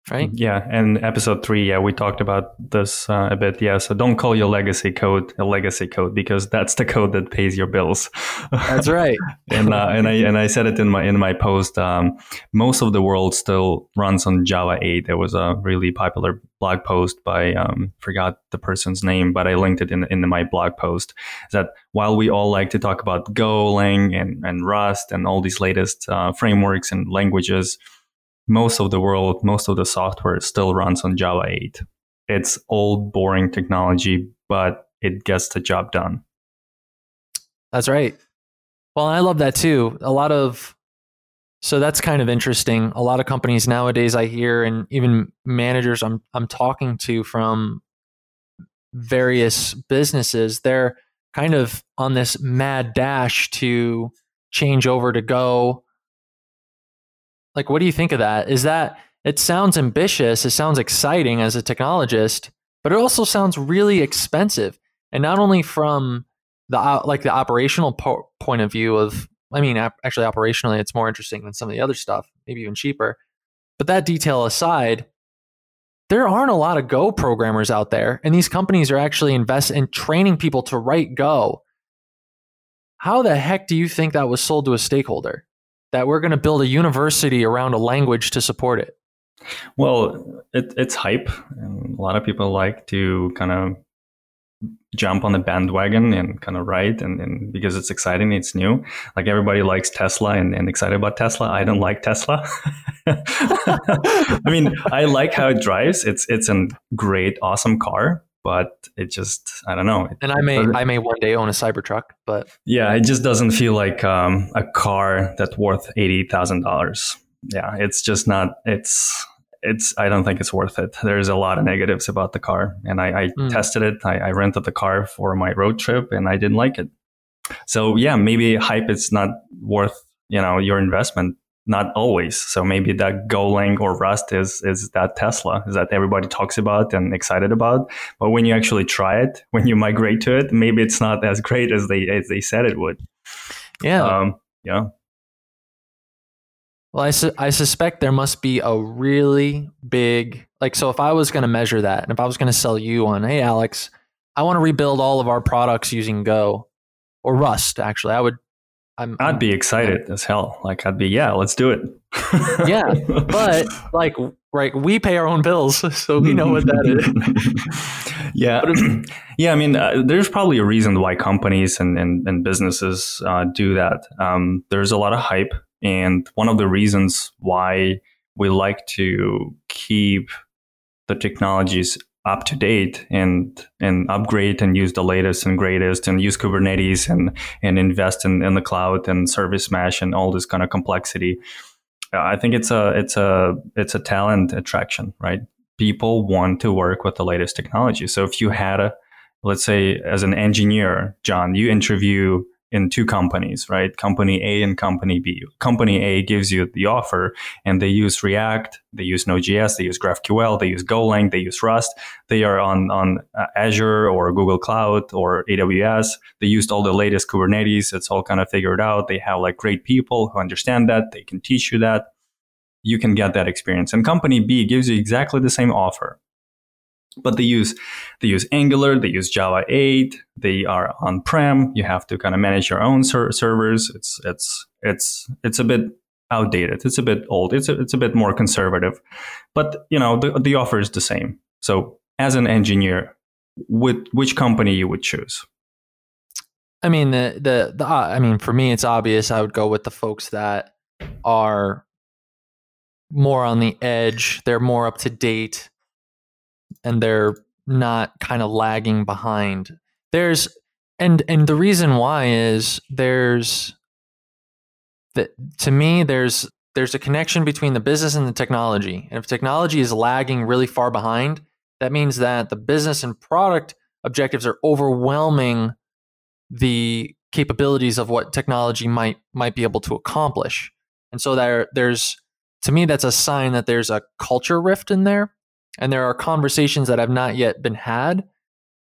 right? Yeah, and episode three, yeah, we talked about this uh, a bit. Yeah, so don't call your legacy code a legacy code because that's the code that pays your bills. That's right. and uh, and I and I said it in my in my post. Um, most of the world still runs on Java 8. There was a really popular blog post by um, forgot the person's name, but I linked it in in my blog post. That while we all like to talk about Golang and and Rust and all these latest uh, frameworks and languages most of the world, most of the software still runs on Java 8. It's old, boring technology, but it gets the job done. That's right. Well, I love that too. A lot of so that's kind of interesting. A lot of companies nowadays I hear and even managers I'm I'm talking to from various businesses, they're kind of on this mad dash to change over to Go like, what do you think of that? Is that it sounds ambitious, it sounds exciting as a technologist, but it also sounds really expensive. And not only from the like the operational po- point of view of, I mean, actually operationally, it's more interesting than some of the other stuff, maybe even cheaper. But that detail aside, there aren't a lot of Go programmers out there, and these companies are actually investing in training people to write Go. How the heck do you think that was sold to a stakeholder? That we're going to build a university around a language to support it? Well, it, it's hype. And a lot of people like to kind of jump on the bandwagon and kind of ride and, and, because it's exciting it's new like everybody likes tesla and, and excited about tesla i don't like tesla i mean i like how it drives it's it's a great awesome car but it just I don't know. And I may I may one day own a Cybertruck, but yeah, it just doesn't feel like um, a car that's worth eighty thousand dollars. Yeah, it's just not. It's it's I don't think it's worth it. There's a lot of negatives about the car, and I, I mm. tested it. I, I rented the car for my road trip, and I didn't like it. So yeah, maybe hype is not worth you know your investment not always. So maybe that Golang or Rust is is that Tesla is that everybody talks about and excited about. But when you actually try it, when you migrate to it, maybe it's not as great as they as they said it would. Yeah. Um, yeah. Well, I, su- I suspect there must be a really big like. So if I was going to measure that, and if I was going to sell you on, hey Alex, I want to rebuild all of our products using Go or Rust. Actually, I would I'm, I'd be excited as hell. Like I'd be, yeah, let's do it. yeah, but like, right, we pay our own bills, so we know what that is. yeah, yeah. I mean, uh, there's probably a reason why companies and and, and businesses uh, do that. Um, there's a lot of hype, and one of the reasons why we like to keep the technologies up to date and and upgrade and use the latest and greatest and use Kubernetes and and invest in, in the cloud and service mesh and all this kind of complexity. Uh, I think it's a it's a it's a talent attraction, right? People want to work with the latest technology. So if you had a let's say as an engineer, John, you interview in two companies, right? Company A and company B. Company A gives you the offer and they use React, they use Node.js, they use GraphQL, they use Golang, they use Rust. They are on, on uh, Azure or Google Cloud or AWS. They used all the latest Kubernetes. It's all kind of figured out. They have like great people who understand that. They can teach you that. You can get that experience. And company B gives you exactly the same offer but they use they use Angular, they use Java 8, they are on prem. You have to kind of manage your own ser- servers. It's it's it's it's a bit outdated. It's a bit old. It's a, it's a bit more conservative, but you know the the offer is the same. So as an engineer, with which company you would choose? I mean the the the uh, I mean for me it's obvious. I would go with the folks that are more on the edge. They're more up to date and they're not kind of lagging behind. There's and and the reason why is there's that to me there's there's a connection between the business and the technology. And if technology is lagging really far behind, that means that the business and product objectives are overwhelming the capabilities of what technology might might be able to accomplish. And so there there's to me that's a sign that there's a culture rift in there and there are conversations that have not yet been had.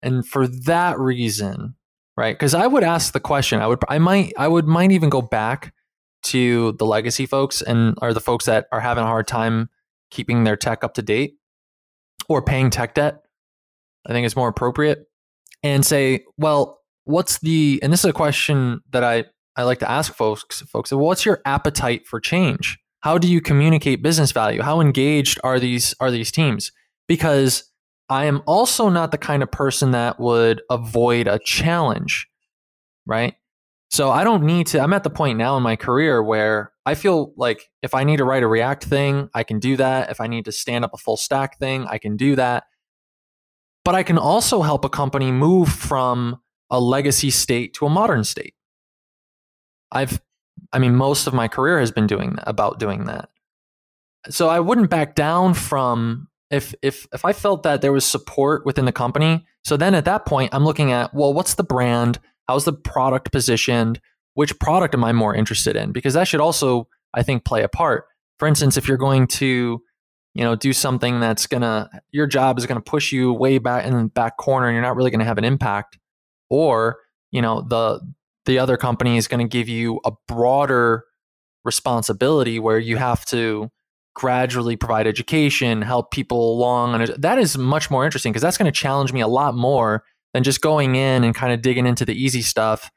And for that reason right because i would ask the question i would i might i would might even go back to the legacy folks and are the folks that are having a hard time keeping their tech up to date or paying tech debt i think is more appropriate and say well what's the and this is a question that i i like to ask folks folks what's your appetite for change how do you communicate business value? How engaged are these are these teams? Because I am also not the kind of person that would avoid a challenge, right? So I don't need to I'm at the point now in my career where I feel like if I need to write a React thing, I can do that. If I need to stand up a full stack thing, I can do that. But I can also help a company move from a legacy state to a modern state. I've I mean, most of my career has been doing that, about doing that. So I wouldn't back down from if if if I felt that there was support within the company. So then at that point, I'm looking at well, what's the brand? How's the product positioned? Which product am I more interested in? Because that should also, I think, play a part. For instance, if you're going to, you know, do something that's gonna your job is gonna push you way back in the back corner, and you're not really gonna have an impact, or you know the the other company is going to give you a broader responsibility where you have to gradually provide education, help people along. And that is much more interesting because that's going to challenge me a lot more than just going in and kind of digging into the easy stuff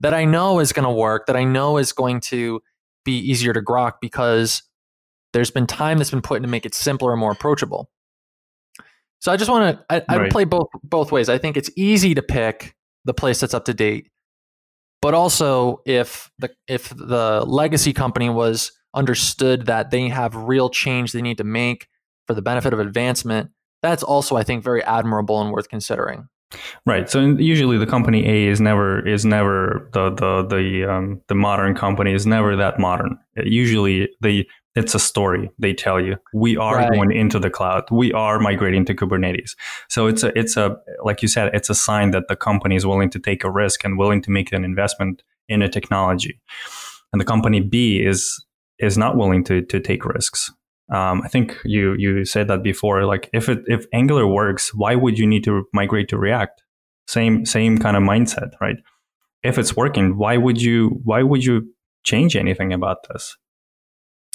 that I know is going to work, that I know is going to be easier to grok because there's been time that's been put in to make it simpler and more approachable. So I just want to I, I right. would play both both ways. I think it's easy to pick the place that's up to date but also if the if the legacy company was understood that they have real change they need to make for the benefit of advancement that's also i think very admirable and worth considering. Right. So usually the company a is never is never the the the um, the modern company is never that modern. Usually the it's a story they tell you. We are right. going into the cloud. We are migrating to kubernetes. So it's a it's a like you said it's a sign that the company is willing to take a risk and willing to make an investment in a technology. And the company b is is not willing to to take risks. Um, i think you you said that before like if it if angular works why would you need to migrate to react? Same same kind of mindset right? If it's working why would you why would you change anything about this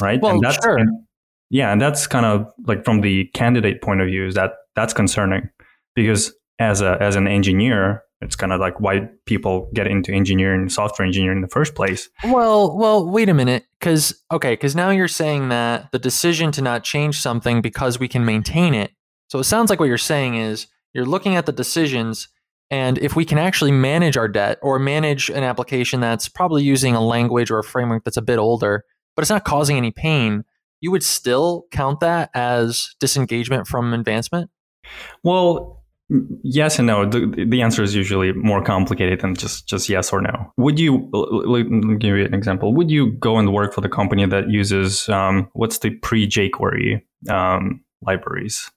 right? Well, and that's, sure. And, yeah, and that's kind of like from the candidate point of view, is that that's concerning because as a as an engineer, it's kind of like why people get into engineering, software engineering in the first place. Well, well, wait a minute, because okay, because now you're saying that the decision to not change something because we can maintain it. So it sounds like what you're saying is you're looking at the decisions and if we can actually manage our debt or manage an application that's probably using a language or a framework that's a bit older, but it's not causing any pain, you would still count that as disengagement from advancement? Well, yes and no. The, the answer is usually more complicated than just, just yes or no. Would you, let me give you an example. Would you go and work for the company that uses, um, what's the pre jQuery um, libraries?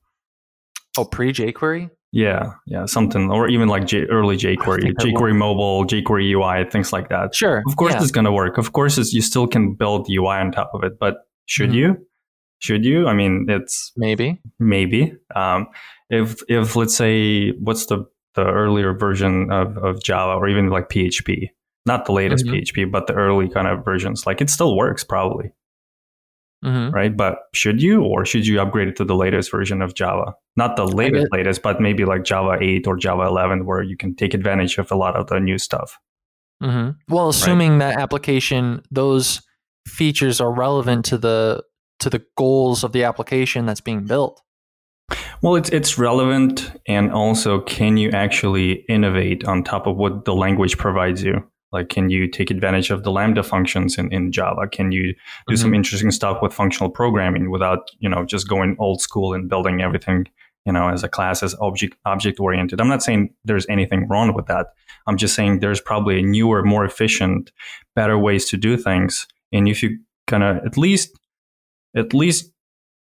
Oh, pre jQuery? Yeah, yeah, something, or even like J- early jQuery, jQuery mobile, jQuery UI, things like that. Sure. Of course, yeah. it's going to work. Of course, you still can build UI on top of it, but should mm-hmm. you? Should you? I mean, it's maybe, maybe. Um, if if let's say, what's the the earlier version of, of Java or even like PHP, not the latest mm-hmm. PHP, but the early kind of versions, like it still works probably. Mm-hmm. Right. But should you, or should you upgrade it to the latest version of Java? Not the latest, latest, but maybe like Java 8 or Java 11, where you can take advantage of a lot of the new stuff. Mm-hmm. Well, assuming right? that application, those features are relevant to the to the goals of the application that's being built. Well, it's it's relevant, and also, can you actually innovate on top of what the language provides you? Like, can you take advantage of the Lambda functions in, in Java? Can you do mm-hmm. some interesting stuff with functional programming without, you know, just going old school and building everything, you know, as a class as object object oriented? I'm not saying there's anything wrong with that. I'm just saying there's probably a newer, more efficient, better ways to do things. And if you kind of at least, at least,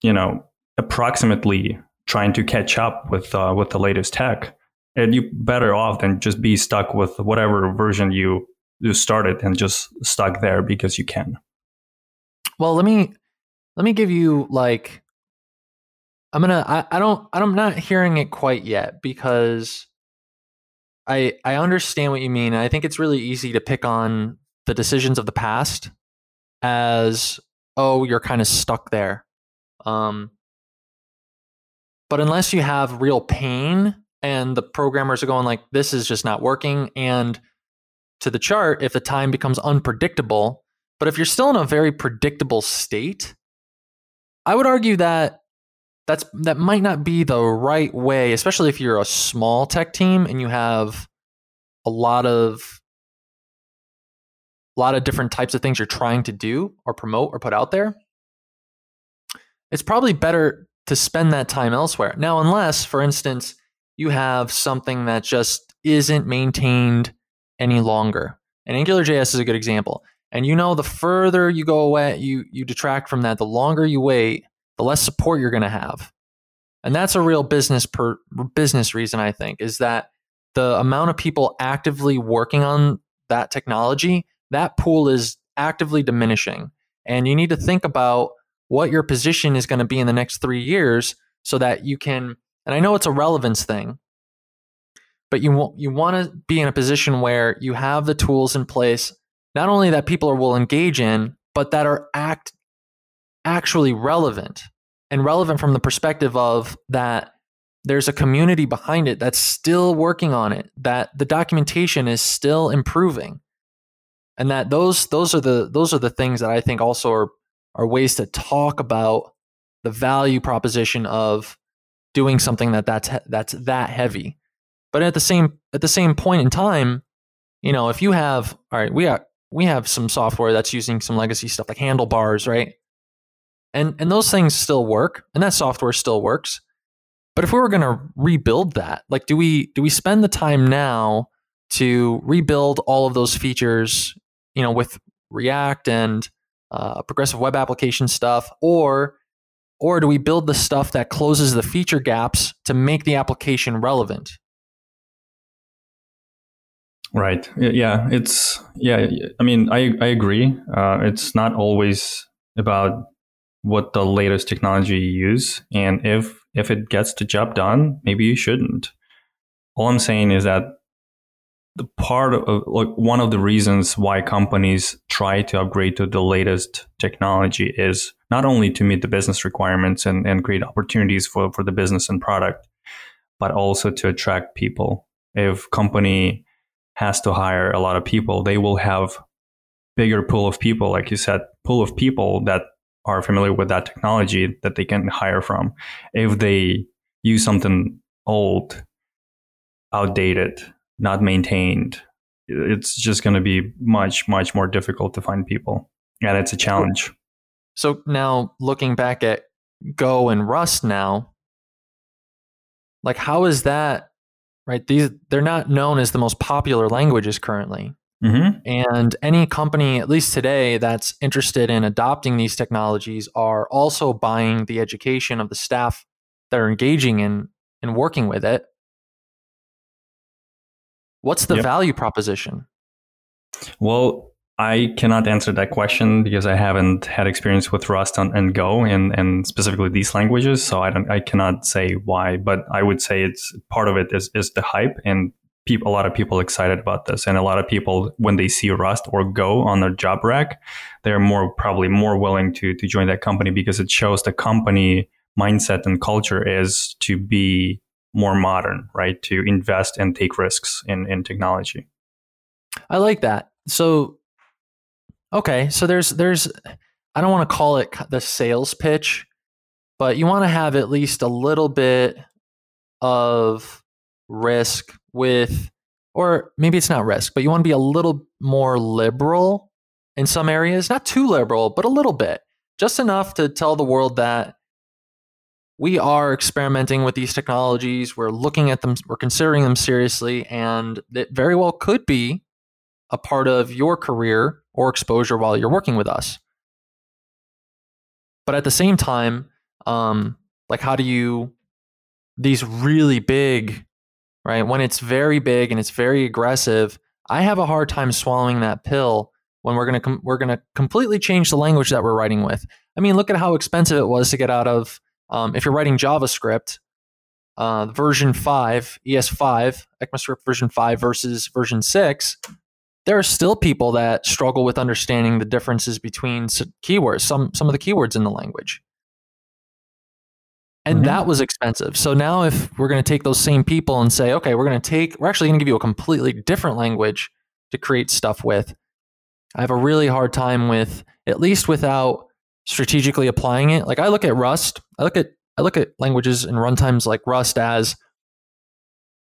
you know, approximately trying to catch up with uh, with the latest tech, and you're better off than just be stuck with whatever version you you started and just stuck there because you can. Well, let me let me give you like I'm gonna I, I don't I'm not hearing it quite yet because I I understand what you mean. I think it's really easy to pick on the decisions of the past as oh you're kind of stuck there. Um, but unless you have real pain and the programmers are going like this is just not working. And to the chart if the time becomes unpredictable but if you're still in a very predictable state i would argue that that's that might not be the right way especially if you're a small tech team and you have a lot of a lot of different types of things you're trying to do or promote or put out there it's probably better to spend that time elsewhere. Now unless for instance you have something that just isn't maintained any longer. And AngularJS is a good example. And you know, the further you go away, you you detract from that, the longer you wait, the less support you're going to have. And that's a real business per business reason I think is that the amount of people actively working on that technology, that pool is actively diminishing. And you need to think about what your position is going to be in the next 3 years so that you can and I know it's a relevance thing, but you want you want to be in a position where you have the tools in place, not only that people are will engage in, but that are act actually relevant and relevant from the perspective of that there's a community behind it that's still working on it, that the documentation is still improving. And that those those are the those are the things that I think also are are ways to talk about the value proposition of doing something that that's that's that heavy. But at the same at the same point in time, you know, if you have all right, we have we have some software that's using some legacy stuff like handlebars, right? And and those things still work, and that software still works. But if we were going to rebuild that, like do we do we spend the time now to rebuild all of those features, you know, with React and uh, progressive web application stuff, or or do we build the stuff that closes the feature gaps to make the application relevant? Right. Yeah. It's, yeah. I mean, I, I agree. Uh, it's not always about what the latest technology you use. And if, if it gets the job done, maybe you shouldn't. All I'm saying is that the part of like one of the reasons why companies try to upgrade to the latest technology is not only to meet the business requirements and, and create opportunities for, for the business and product, but also to attract people. If company has to hire a lot of people, they will have bigger pool of people, like you said, pool of people that are familiar with that technology that they can hire from. If they use something old, outdated, not maintained, it's just going to be much, much more difficult to find people. And it's a challenge. So now looking back at Go and Rust now, like how is that right? These they're not known as the most popular languages currently. Mm-hmm. And any company, at least today, that's interested in adopting these technologies are also buying the education of the staff that are engaging in in working with it What's the Yep. value proposition? Well, I cannot answer that question because I haven't had experience with Rust and, and Go and, and specifically these languages. So I don't, I cannot say why, but I would say it's part of it is, is the hype and people, a lot of people excited about this. And a lot of people, when they see Rust or Go on their job rack, they're more, probably more willing to, to join that company because it shows the company mindset and culture is to be more modern, right? To invest and take risks in, in technology. I like that. So, okay, so there's there's I don't want to call it the sales pitch, but you want to have at least a little bit of risk with, or maybe it's not risk, but you want to be a little more liberal in some areas, not too liberal, but a little bit, just enough to tell the world that we are experimenting with these technologies. We're looking at them, we're considering them seriously, and it very well could be a part of your career or exposure while you're working with us. But at the same time, um, like how do you these really big, right? When it's very big and it's very aggressive, I have a hard time swallowing that pill when we're gonna com- we're gonna completely change the language that we're writing with. I mean, look at how expensive it was to get out of um, if you're writing JavaScript, uh, version five, ES5, ECMAScript version five versus version six there are still people that struggle with understanding the differences between keywords, some some of the keywords in the language. And mm-hmm. that was expensive. So now if we're going to take those same people and say, okay, we're going to take we're actually going to give you a completely different language to create stuff with. I have a really hard time with at least without strategically applying it. Like I look at Rust, I look at I look at languages and runtimes like Rust as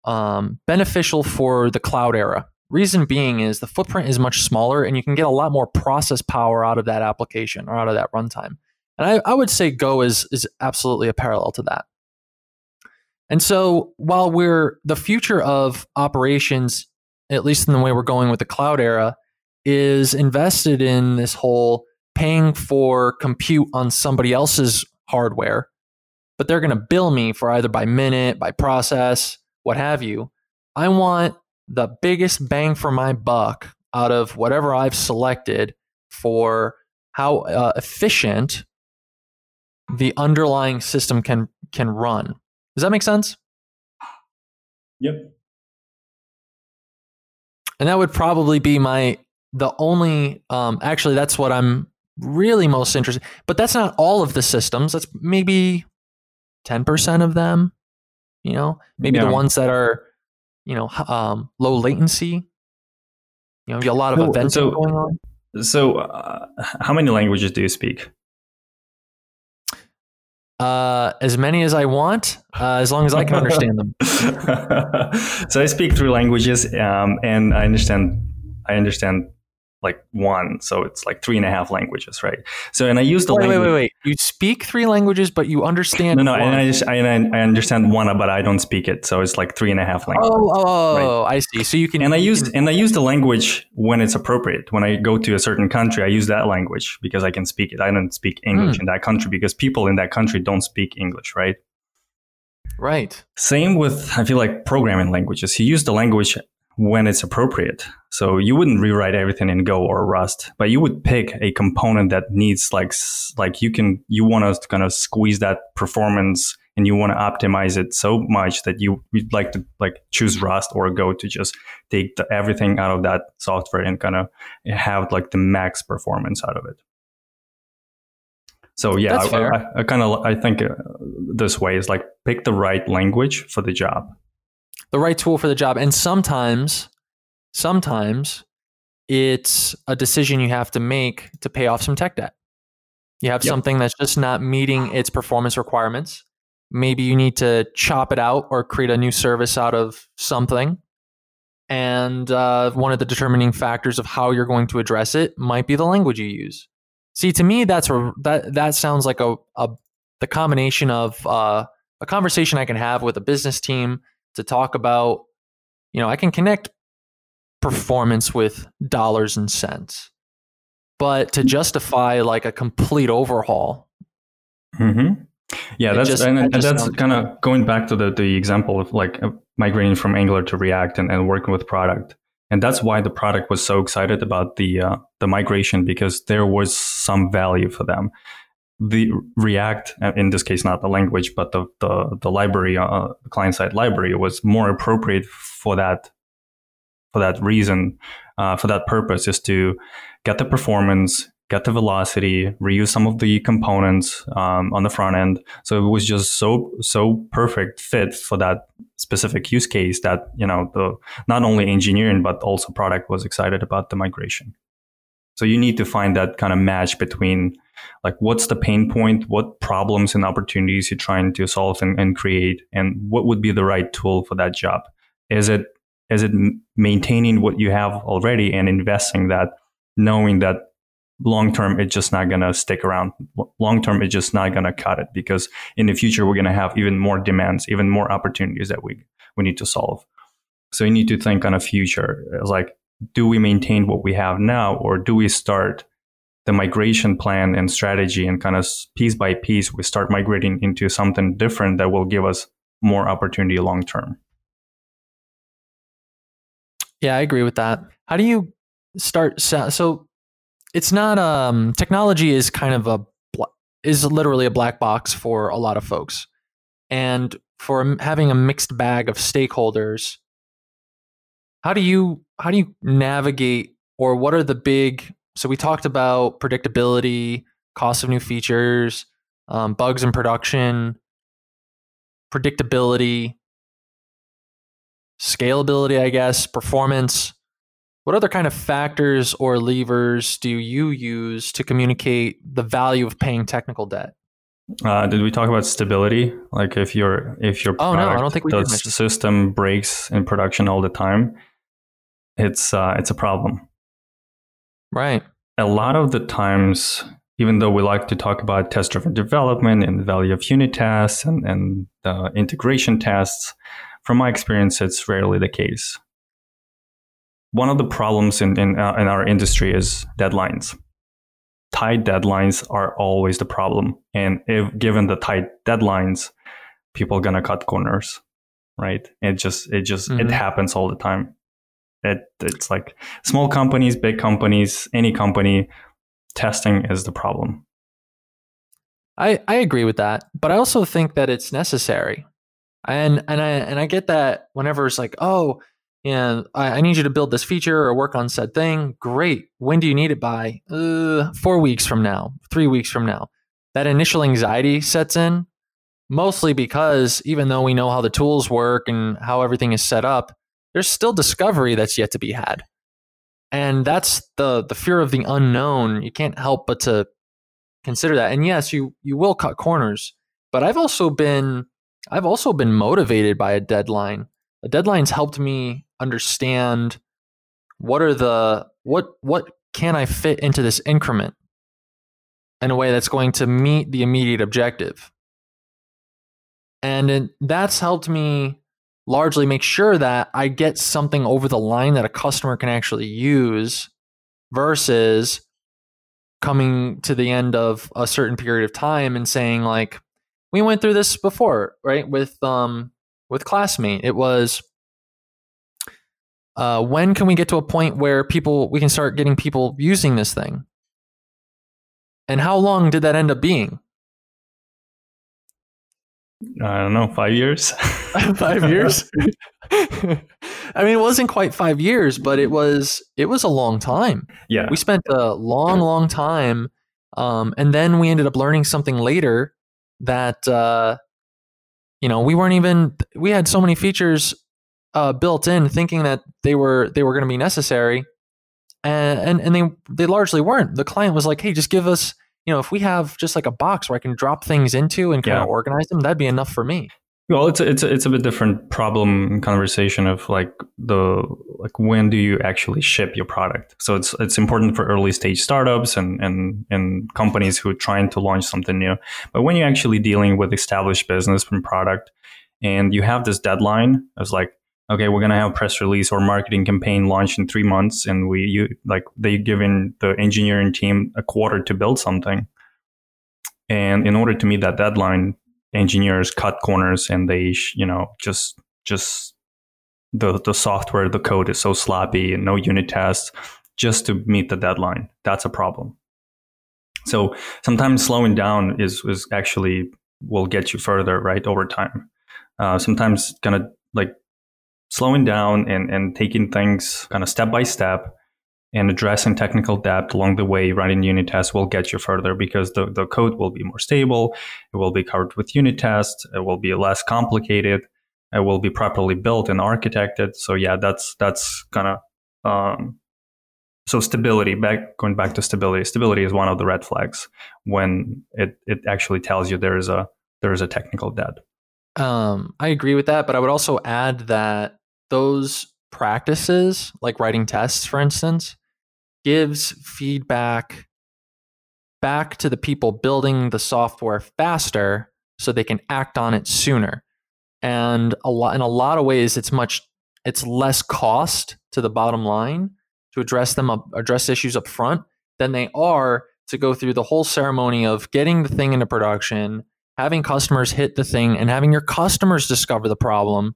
um, beneficial for the cloud era Reason being is the footprint is much smaller and you can get a lot more process power out of that application or out of that runtime. And I, I would say Go is, is absolutely a parallel to that. And so while we're the future of operations, at least in the way we're going with the cloud era, is invested in this whole paying for compute on somebody else's hardware, but they're going to bill me for either by minute, by process, what have you. I want the biggest bang for my buck out of whatever I've selected for how uh, efficient the underlying system can can run. Does that make sense? Yep. And that would probably be my the only um actually that's what I'm really most interesting. But that's not all of the systems. That's maybe 10% of them, you know, maybe yeah. the ones that are you know, um, low latency. You know, a lot of events so, going on. So, uh, how many languages do you speak? Uh, as many as I want, uh, as long as I can understand them. so I speak three languages, um, and I understand. I understand like one, so it's like three and a half languages, right? So, and I use the wait, language. Wait, wait, wait. You speak three languages, but you understand. No, no, one. and I just I, I understand one, but I don't speak it, so it's like three and a half languages. Oh, oh, right? I see. So you can. And I use can, and I use the language when it's appropriate. When I go to a certain country, I use that language because I can speak it. I don't speak English hmm. in that country because people in that country don't speak English, right? Right. Same with I feel like programming languages. You use the language when it's appropriate. So you wouldn't rewrite everything in Go or Rust, but you would pick a component that needs like like you can you want us to kind of squeeze that performance and you want to optimize it so much that you would like to like choose Rust or Go to just take the, everything out of that software and kind of have like the max performance out of it. So yeah, I, I, I kind of I think uh, this way is like pick the right language for the job the right tool for the job. And sometimes, sometimes it's a decision you have to make to pay off some tech debt. You have yep. something that's just not meeting its performance requirements. Maybe you need to chop it out or create a new service out of something. And uh, one of the determining factors of how you're going to address it might be the language you use. See, to me, that's a, that that sounds like a, a the combination of uh, a conversation I can have with a business team to talk about, you know, I can connect performance with dollars and cents. But to justify like a complete overhaul, mm-hmm. Yeah, that's just- and, and that's kind of going back to the the example of like uh, migrating from Angular to React and, and working with product. And that's why the product was so excited about the uh, the migration because there was some value for them. The React, uh, in this case, not the language, but the the, the library, uh, client side library, was more appropriate for that for that reason, uh, for that purpose, is to get the performance, get the velocity, reuse some of the components um, on the front end. So it was just so so perfect fit for that specific use case that you know the not only engineering but also product was excited about the migration. So you need to find that kind of match between like what's the pain point, what problems and opportunities you're trying to solve and, and create, and what would be the right tool for that job. Is it is it maintaining what you have already and investing that, knowing that long term it's just not going to stick around. Long term it's just not going to cut it because in the future we're going to have even more demands, even more opportunities that we we need to solve. So you need to think on a future. It's like, do we maintain what we have now, or do we start the migration plan and strategy and kind of piece by piece we start migrating into something different that will give us more opportunity long term? Yeah, I agree with that. How do you start? So, it's not um technology is kind of a is literally a black box for a lot of folks, and for having a mixed bag of stakeholders. How do you how do you navigate, or what are the big? So we talked about predictability, cost of new features, um, bugs in production, predictability, scalability, I guess, performance. What other kind of factors or levers do you use to communicate the value of paying technical debt? Uh, did we talk about stability? Like if your if your Oh, no, I don't think we the system breaks in production all the time, it's uh, it's a problem. Right. a lot of the times, even though we like to talk about test driven development and the value of unit tests and, and the integration tests, from my experience, it's rarely the case. One of the problems in, in, uh, in our industry is deadlines. Tight deadlines are always the problem. And if given the tight deadlines, people are going to cut corners, right? It just, it just, it Mhm. happens all the time. It, it's like small companies, big companies, any company, testing is the problem. I, I agree with that, but I also think that it's necessary. And and I and I get that whenever it's like, oh, yeah, I, I need you to build this feature or work on said thing. Great. When do you need it by? Uh, four weeks from now, three weeks from now. That initial anxiety sets in, mostly because even though we know how the tools work and how everything is set up, there's still discovery that's yet to be had. And that's the the fear of the unknown. You can't help but to consider that. And yes, you you will cut corners, but I've also been I've also been motivated by a deadline. A deadline's helped me understand what are the what what can I fit into this increment in a way that's going to meet the immediate objective. And it, that's helped me largely make sure that I get something over the line that a customer can actually use versus coming to the end of a certain period of time and saying like we went through this before right with um with classmate. It was uh when can we get to a point where people we can start getting people using this thing? And how long did that end up being I don't know, five years? five years i mean it wasn't quite five years but it was it was a long time yeah. we spent a long long time um, and then we ended up learning something later that uh, you know we weren't even we had so many features uh, built in thinking that they were they were going to be necessary and, and and they they largely weren't the client was like hey just give us you know if we have just like a box where i can drop things into and kind Yeah. of organize them that'd be enough for me Well, it's a, it's a, it's a bit different problem conversation of like the like when do you actually ship your product? So it's it's important for early stage startups and and and companies who are trying to launch something new. But when you're actually dealing with established business and product, and you have this deadline, it's like okay, we're gonna have press release or marketing campaign launch in three months, and we you like they given the engineering team a quarter to build something. And in order to meet that deadline, engineers cut corners and they, you know, just just the the software, the code is so sloppy and no unit tests just to meet the deadline. That's a problem. So sometimes slowing down is is actually will get you further, right, over time. Uh, sometimes kind of like slowing down and, and taking things kind of step by step and addressing technical debt along the way, running unit tests will get you further because the, the code will be more stable. It will be covered with unit tests. It will be less complicated. It will be properly built and architected. So yeah, that's, that's kind of, um, so stability back, going back to stability, stability is one of the red flags when it, it actually tells you there is a, there is a technical debt. Um, I agree with that, but I would also add that those practices, like writing tests, for instance, gives feedback back to the people building the software faster so they can act on it sooner. And a lot in a lot of ways it's much it's less cost to the bottom line to address them up, address issues up front than they are to go through the whole ceremony of getting the thing into production, having customers hit the thing and having your customers discover the problem.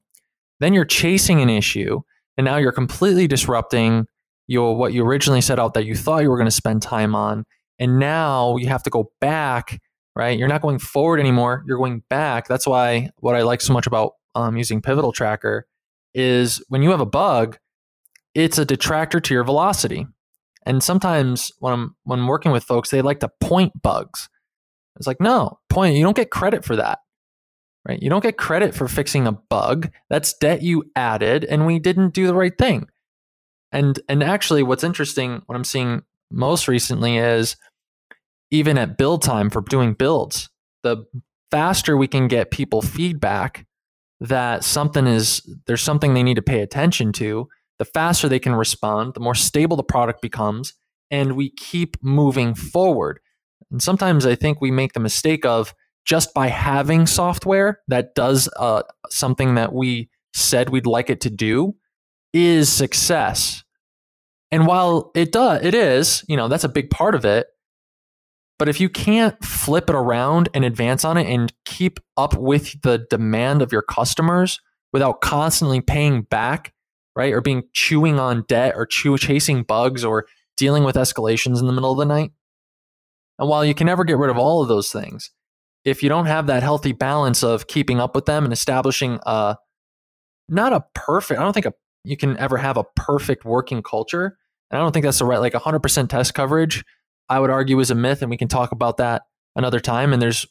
Then you're chasing an issue and now you're completely disrupting your what you originally set out that you thought you were going to spend time on and now you have to go back right? You're not going forward anymore you're going back. That's why what i like so much about um, using pivotal tracker is when you have a bug it's a detractor to your velocity. And sometimes when i'm when I'm working with folks they like to point bugs. It's like no point you don't get credit for that right? You don't get credit for fixing a bug. That's debt you added and we didn't do the right thing. And and actually what's interesting what I'm seeing most recently is even at build time for doing builds, the faster we can get people feedback that something is there's something they need to pay attention to, the faster they can respond, the more stable the product becomes, and we keep moving forward. And sometimes I think we make the mistake of just by having software that does uh, something that we said we'd like it to do is success. And while it does, it is, you know, that's a big part of it. But if you can't flip it around and advance on it and keep up with the demand of your customers without constantly paying back, right? Or being chewing on debt or chew, chasing bugs or dealing with escalations in the middle of the night. And while you can never get rid of all of those things, if you don't have that healthy balance of keeping up with them and establishing a not a perfect, I don't think a, you can ever have a perfect working culture, and I don't think that's the right, like 100% test coverage, I would argue is a myth. And we can talk about that another time. And there's,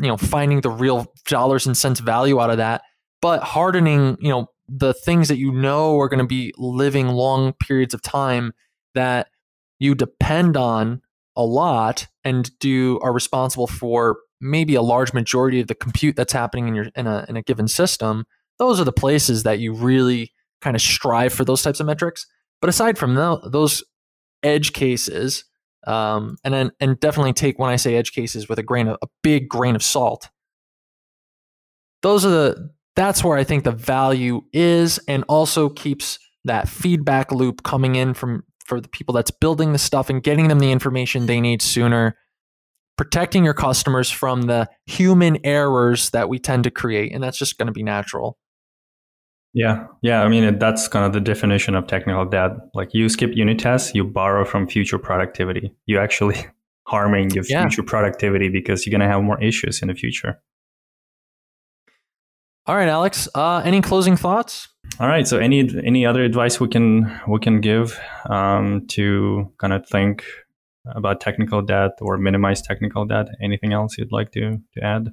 you know, finding the real dollars and cents value out of that. But hardening, you know, the things that you know are going to be living long periods of time that you depend on a lot and do are responsible for maybe a large majority of the compute that's happening in your in a in a given system those are the places that you really kind of strive for those types of metrics but aside from those edge cases, um, and then and definitely take when I say edge cases with a grain of a big grain of salt. Those are the that's where I think the value is, and also keeps that feedback loop coming in from for the people that's building the stuff and getting them the information they need sooner protecting your customers from the human errors that we tend to create and that's just going to be natural yeah, yeah. I mean, that's kind of the definition of technical debt. Like you skip unit tests, you borrow from future productivity. You actually harming your yeah. future productivity because you're going to have more issues in the future. All right, Alex. Uh, any closing thoughts? All right. So, any any other advice we can we can give um, to kind of think about technical debt or minimize technical debt? Anything else you'd like to to add?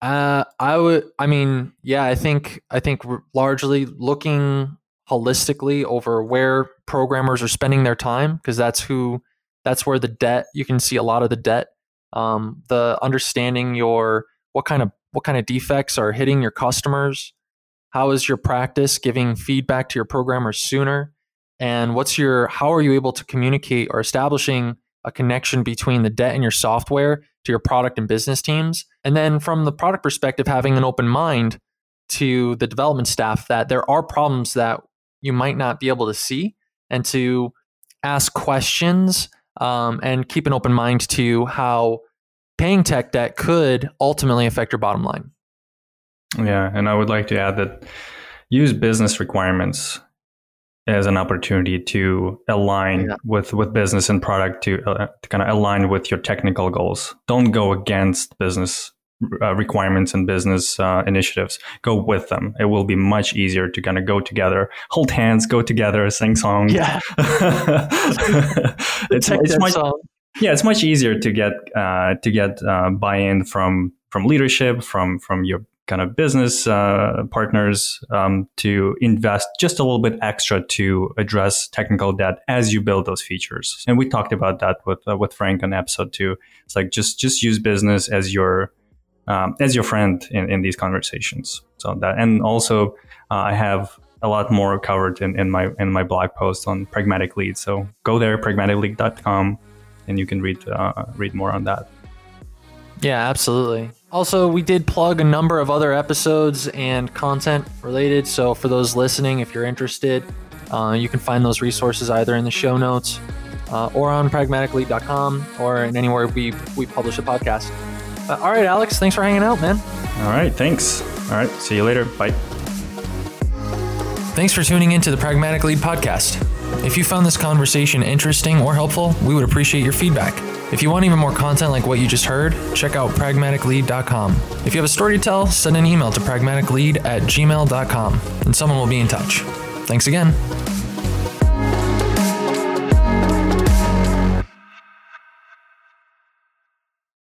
Uh, I would. I mean, yeah. I think. I think largely looking holistically over where programmers are spending their time because that's who. That's where the debt. You can see a lot of the debt. Um, the understanding your what kind of what kind of defects are hitting your customers. How is your practice giving feedback to your programmers sooner? And what's your how are you able to communicate or establishing a connection between the debt and your software to your product and business teams. And then from the product perspective, having an open mind to the development staff that there are problems that you might not be able to see and to ask questions um, and keep an open mind to how paying tech debt could ultimately affect your bottom line. Yeah, and I would like to add that use business requirements as an opportunity to align yeah. with with business and product to, uh, to kind of align with your technical goals. Don't go against business uh, requirements and business uh, initiatives. Go with them. It will be much easier to kind of go together, hold hands, go together, sing songs. Yeah, it's, it's much, song. yeah, it's much easier to get uh, to get uh, buy-in from from leadership, from from your kind of business uh, partners um, to invest just a little bit extra to address technical debt as you build those features. And we talked about that with uh, with Frank on episode two. It's like just just use business as your um, as your friend in, in these conversations. So that and also uh, I have a lot more covered in, in my in my blog post on pragmatic lead. So go there pragmaticlead.com and you can read uh, read more on that. Yeah, absolutely. Also, we did plug a number of other episodes and content related. So, for those listening, if you're interested, uh, you can find those resources either in the show notes uh, or on pragmaticlead.com or in anywhere we, we publish a podcast. Uh, all right, Alex, thanks for hanging out, man. All right, thanks. All right, see you later. Bye. Thanks for tuning in to the Pragmatic Lead podcast. If you found this conversation interesting or helpful, we would appreciate your feedback. If you want even more content like what you just heard, check out pragmaticlead.com. If you have a story to tell, send an email to pragmaticlead at gmail.com and someone will be in touch. Thanks again.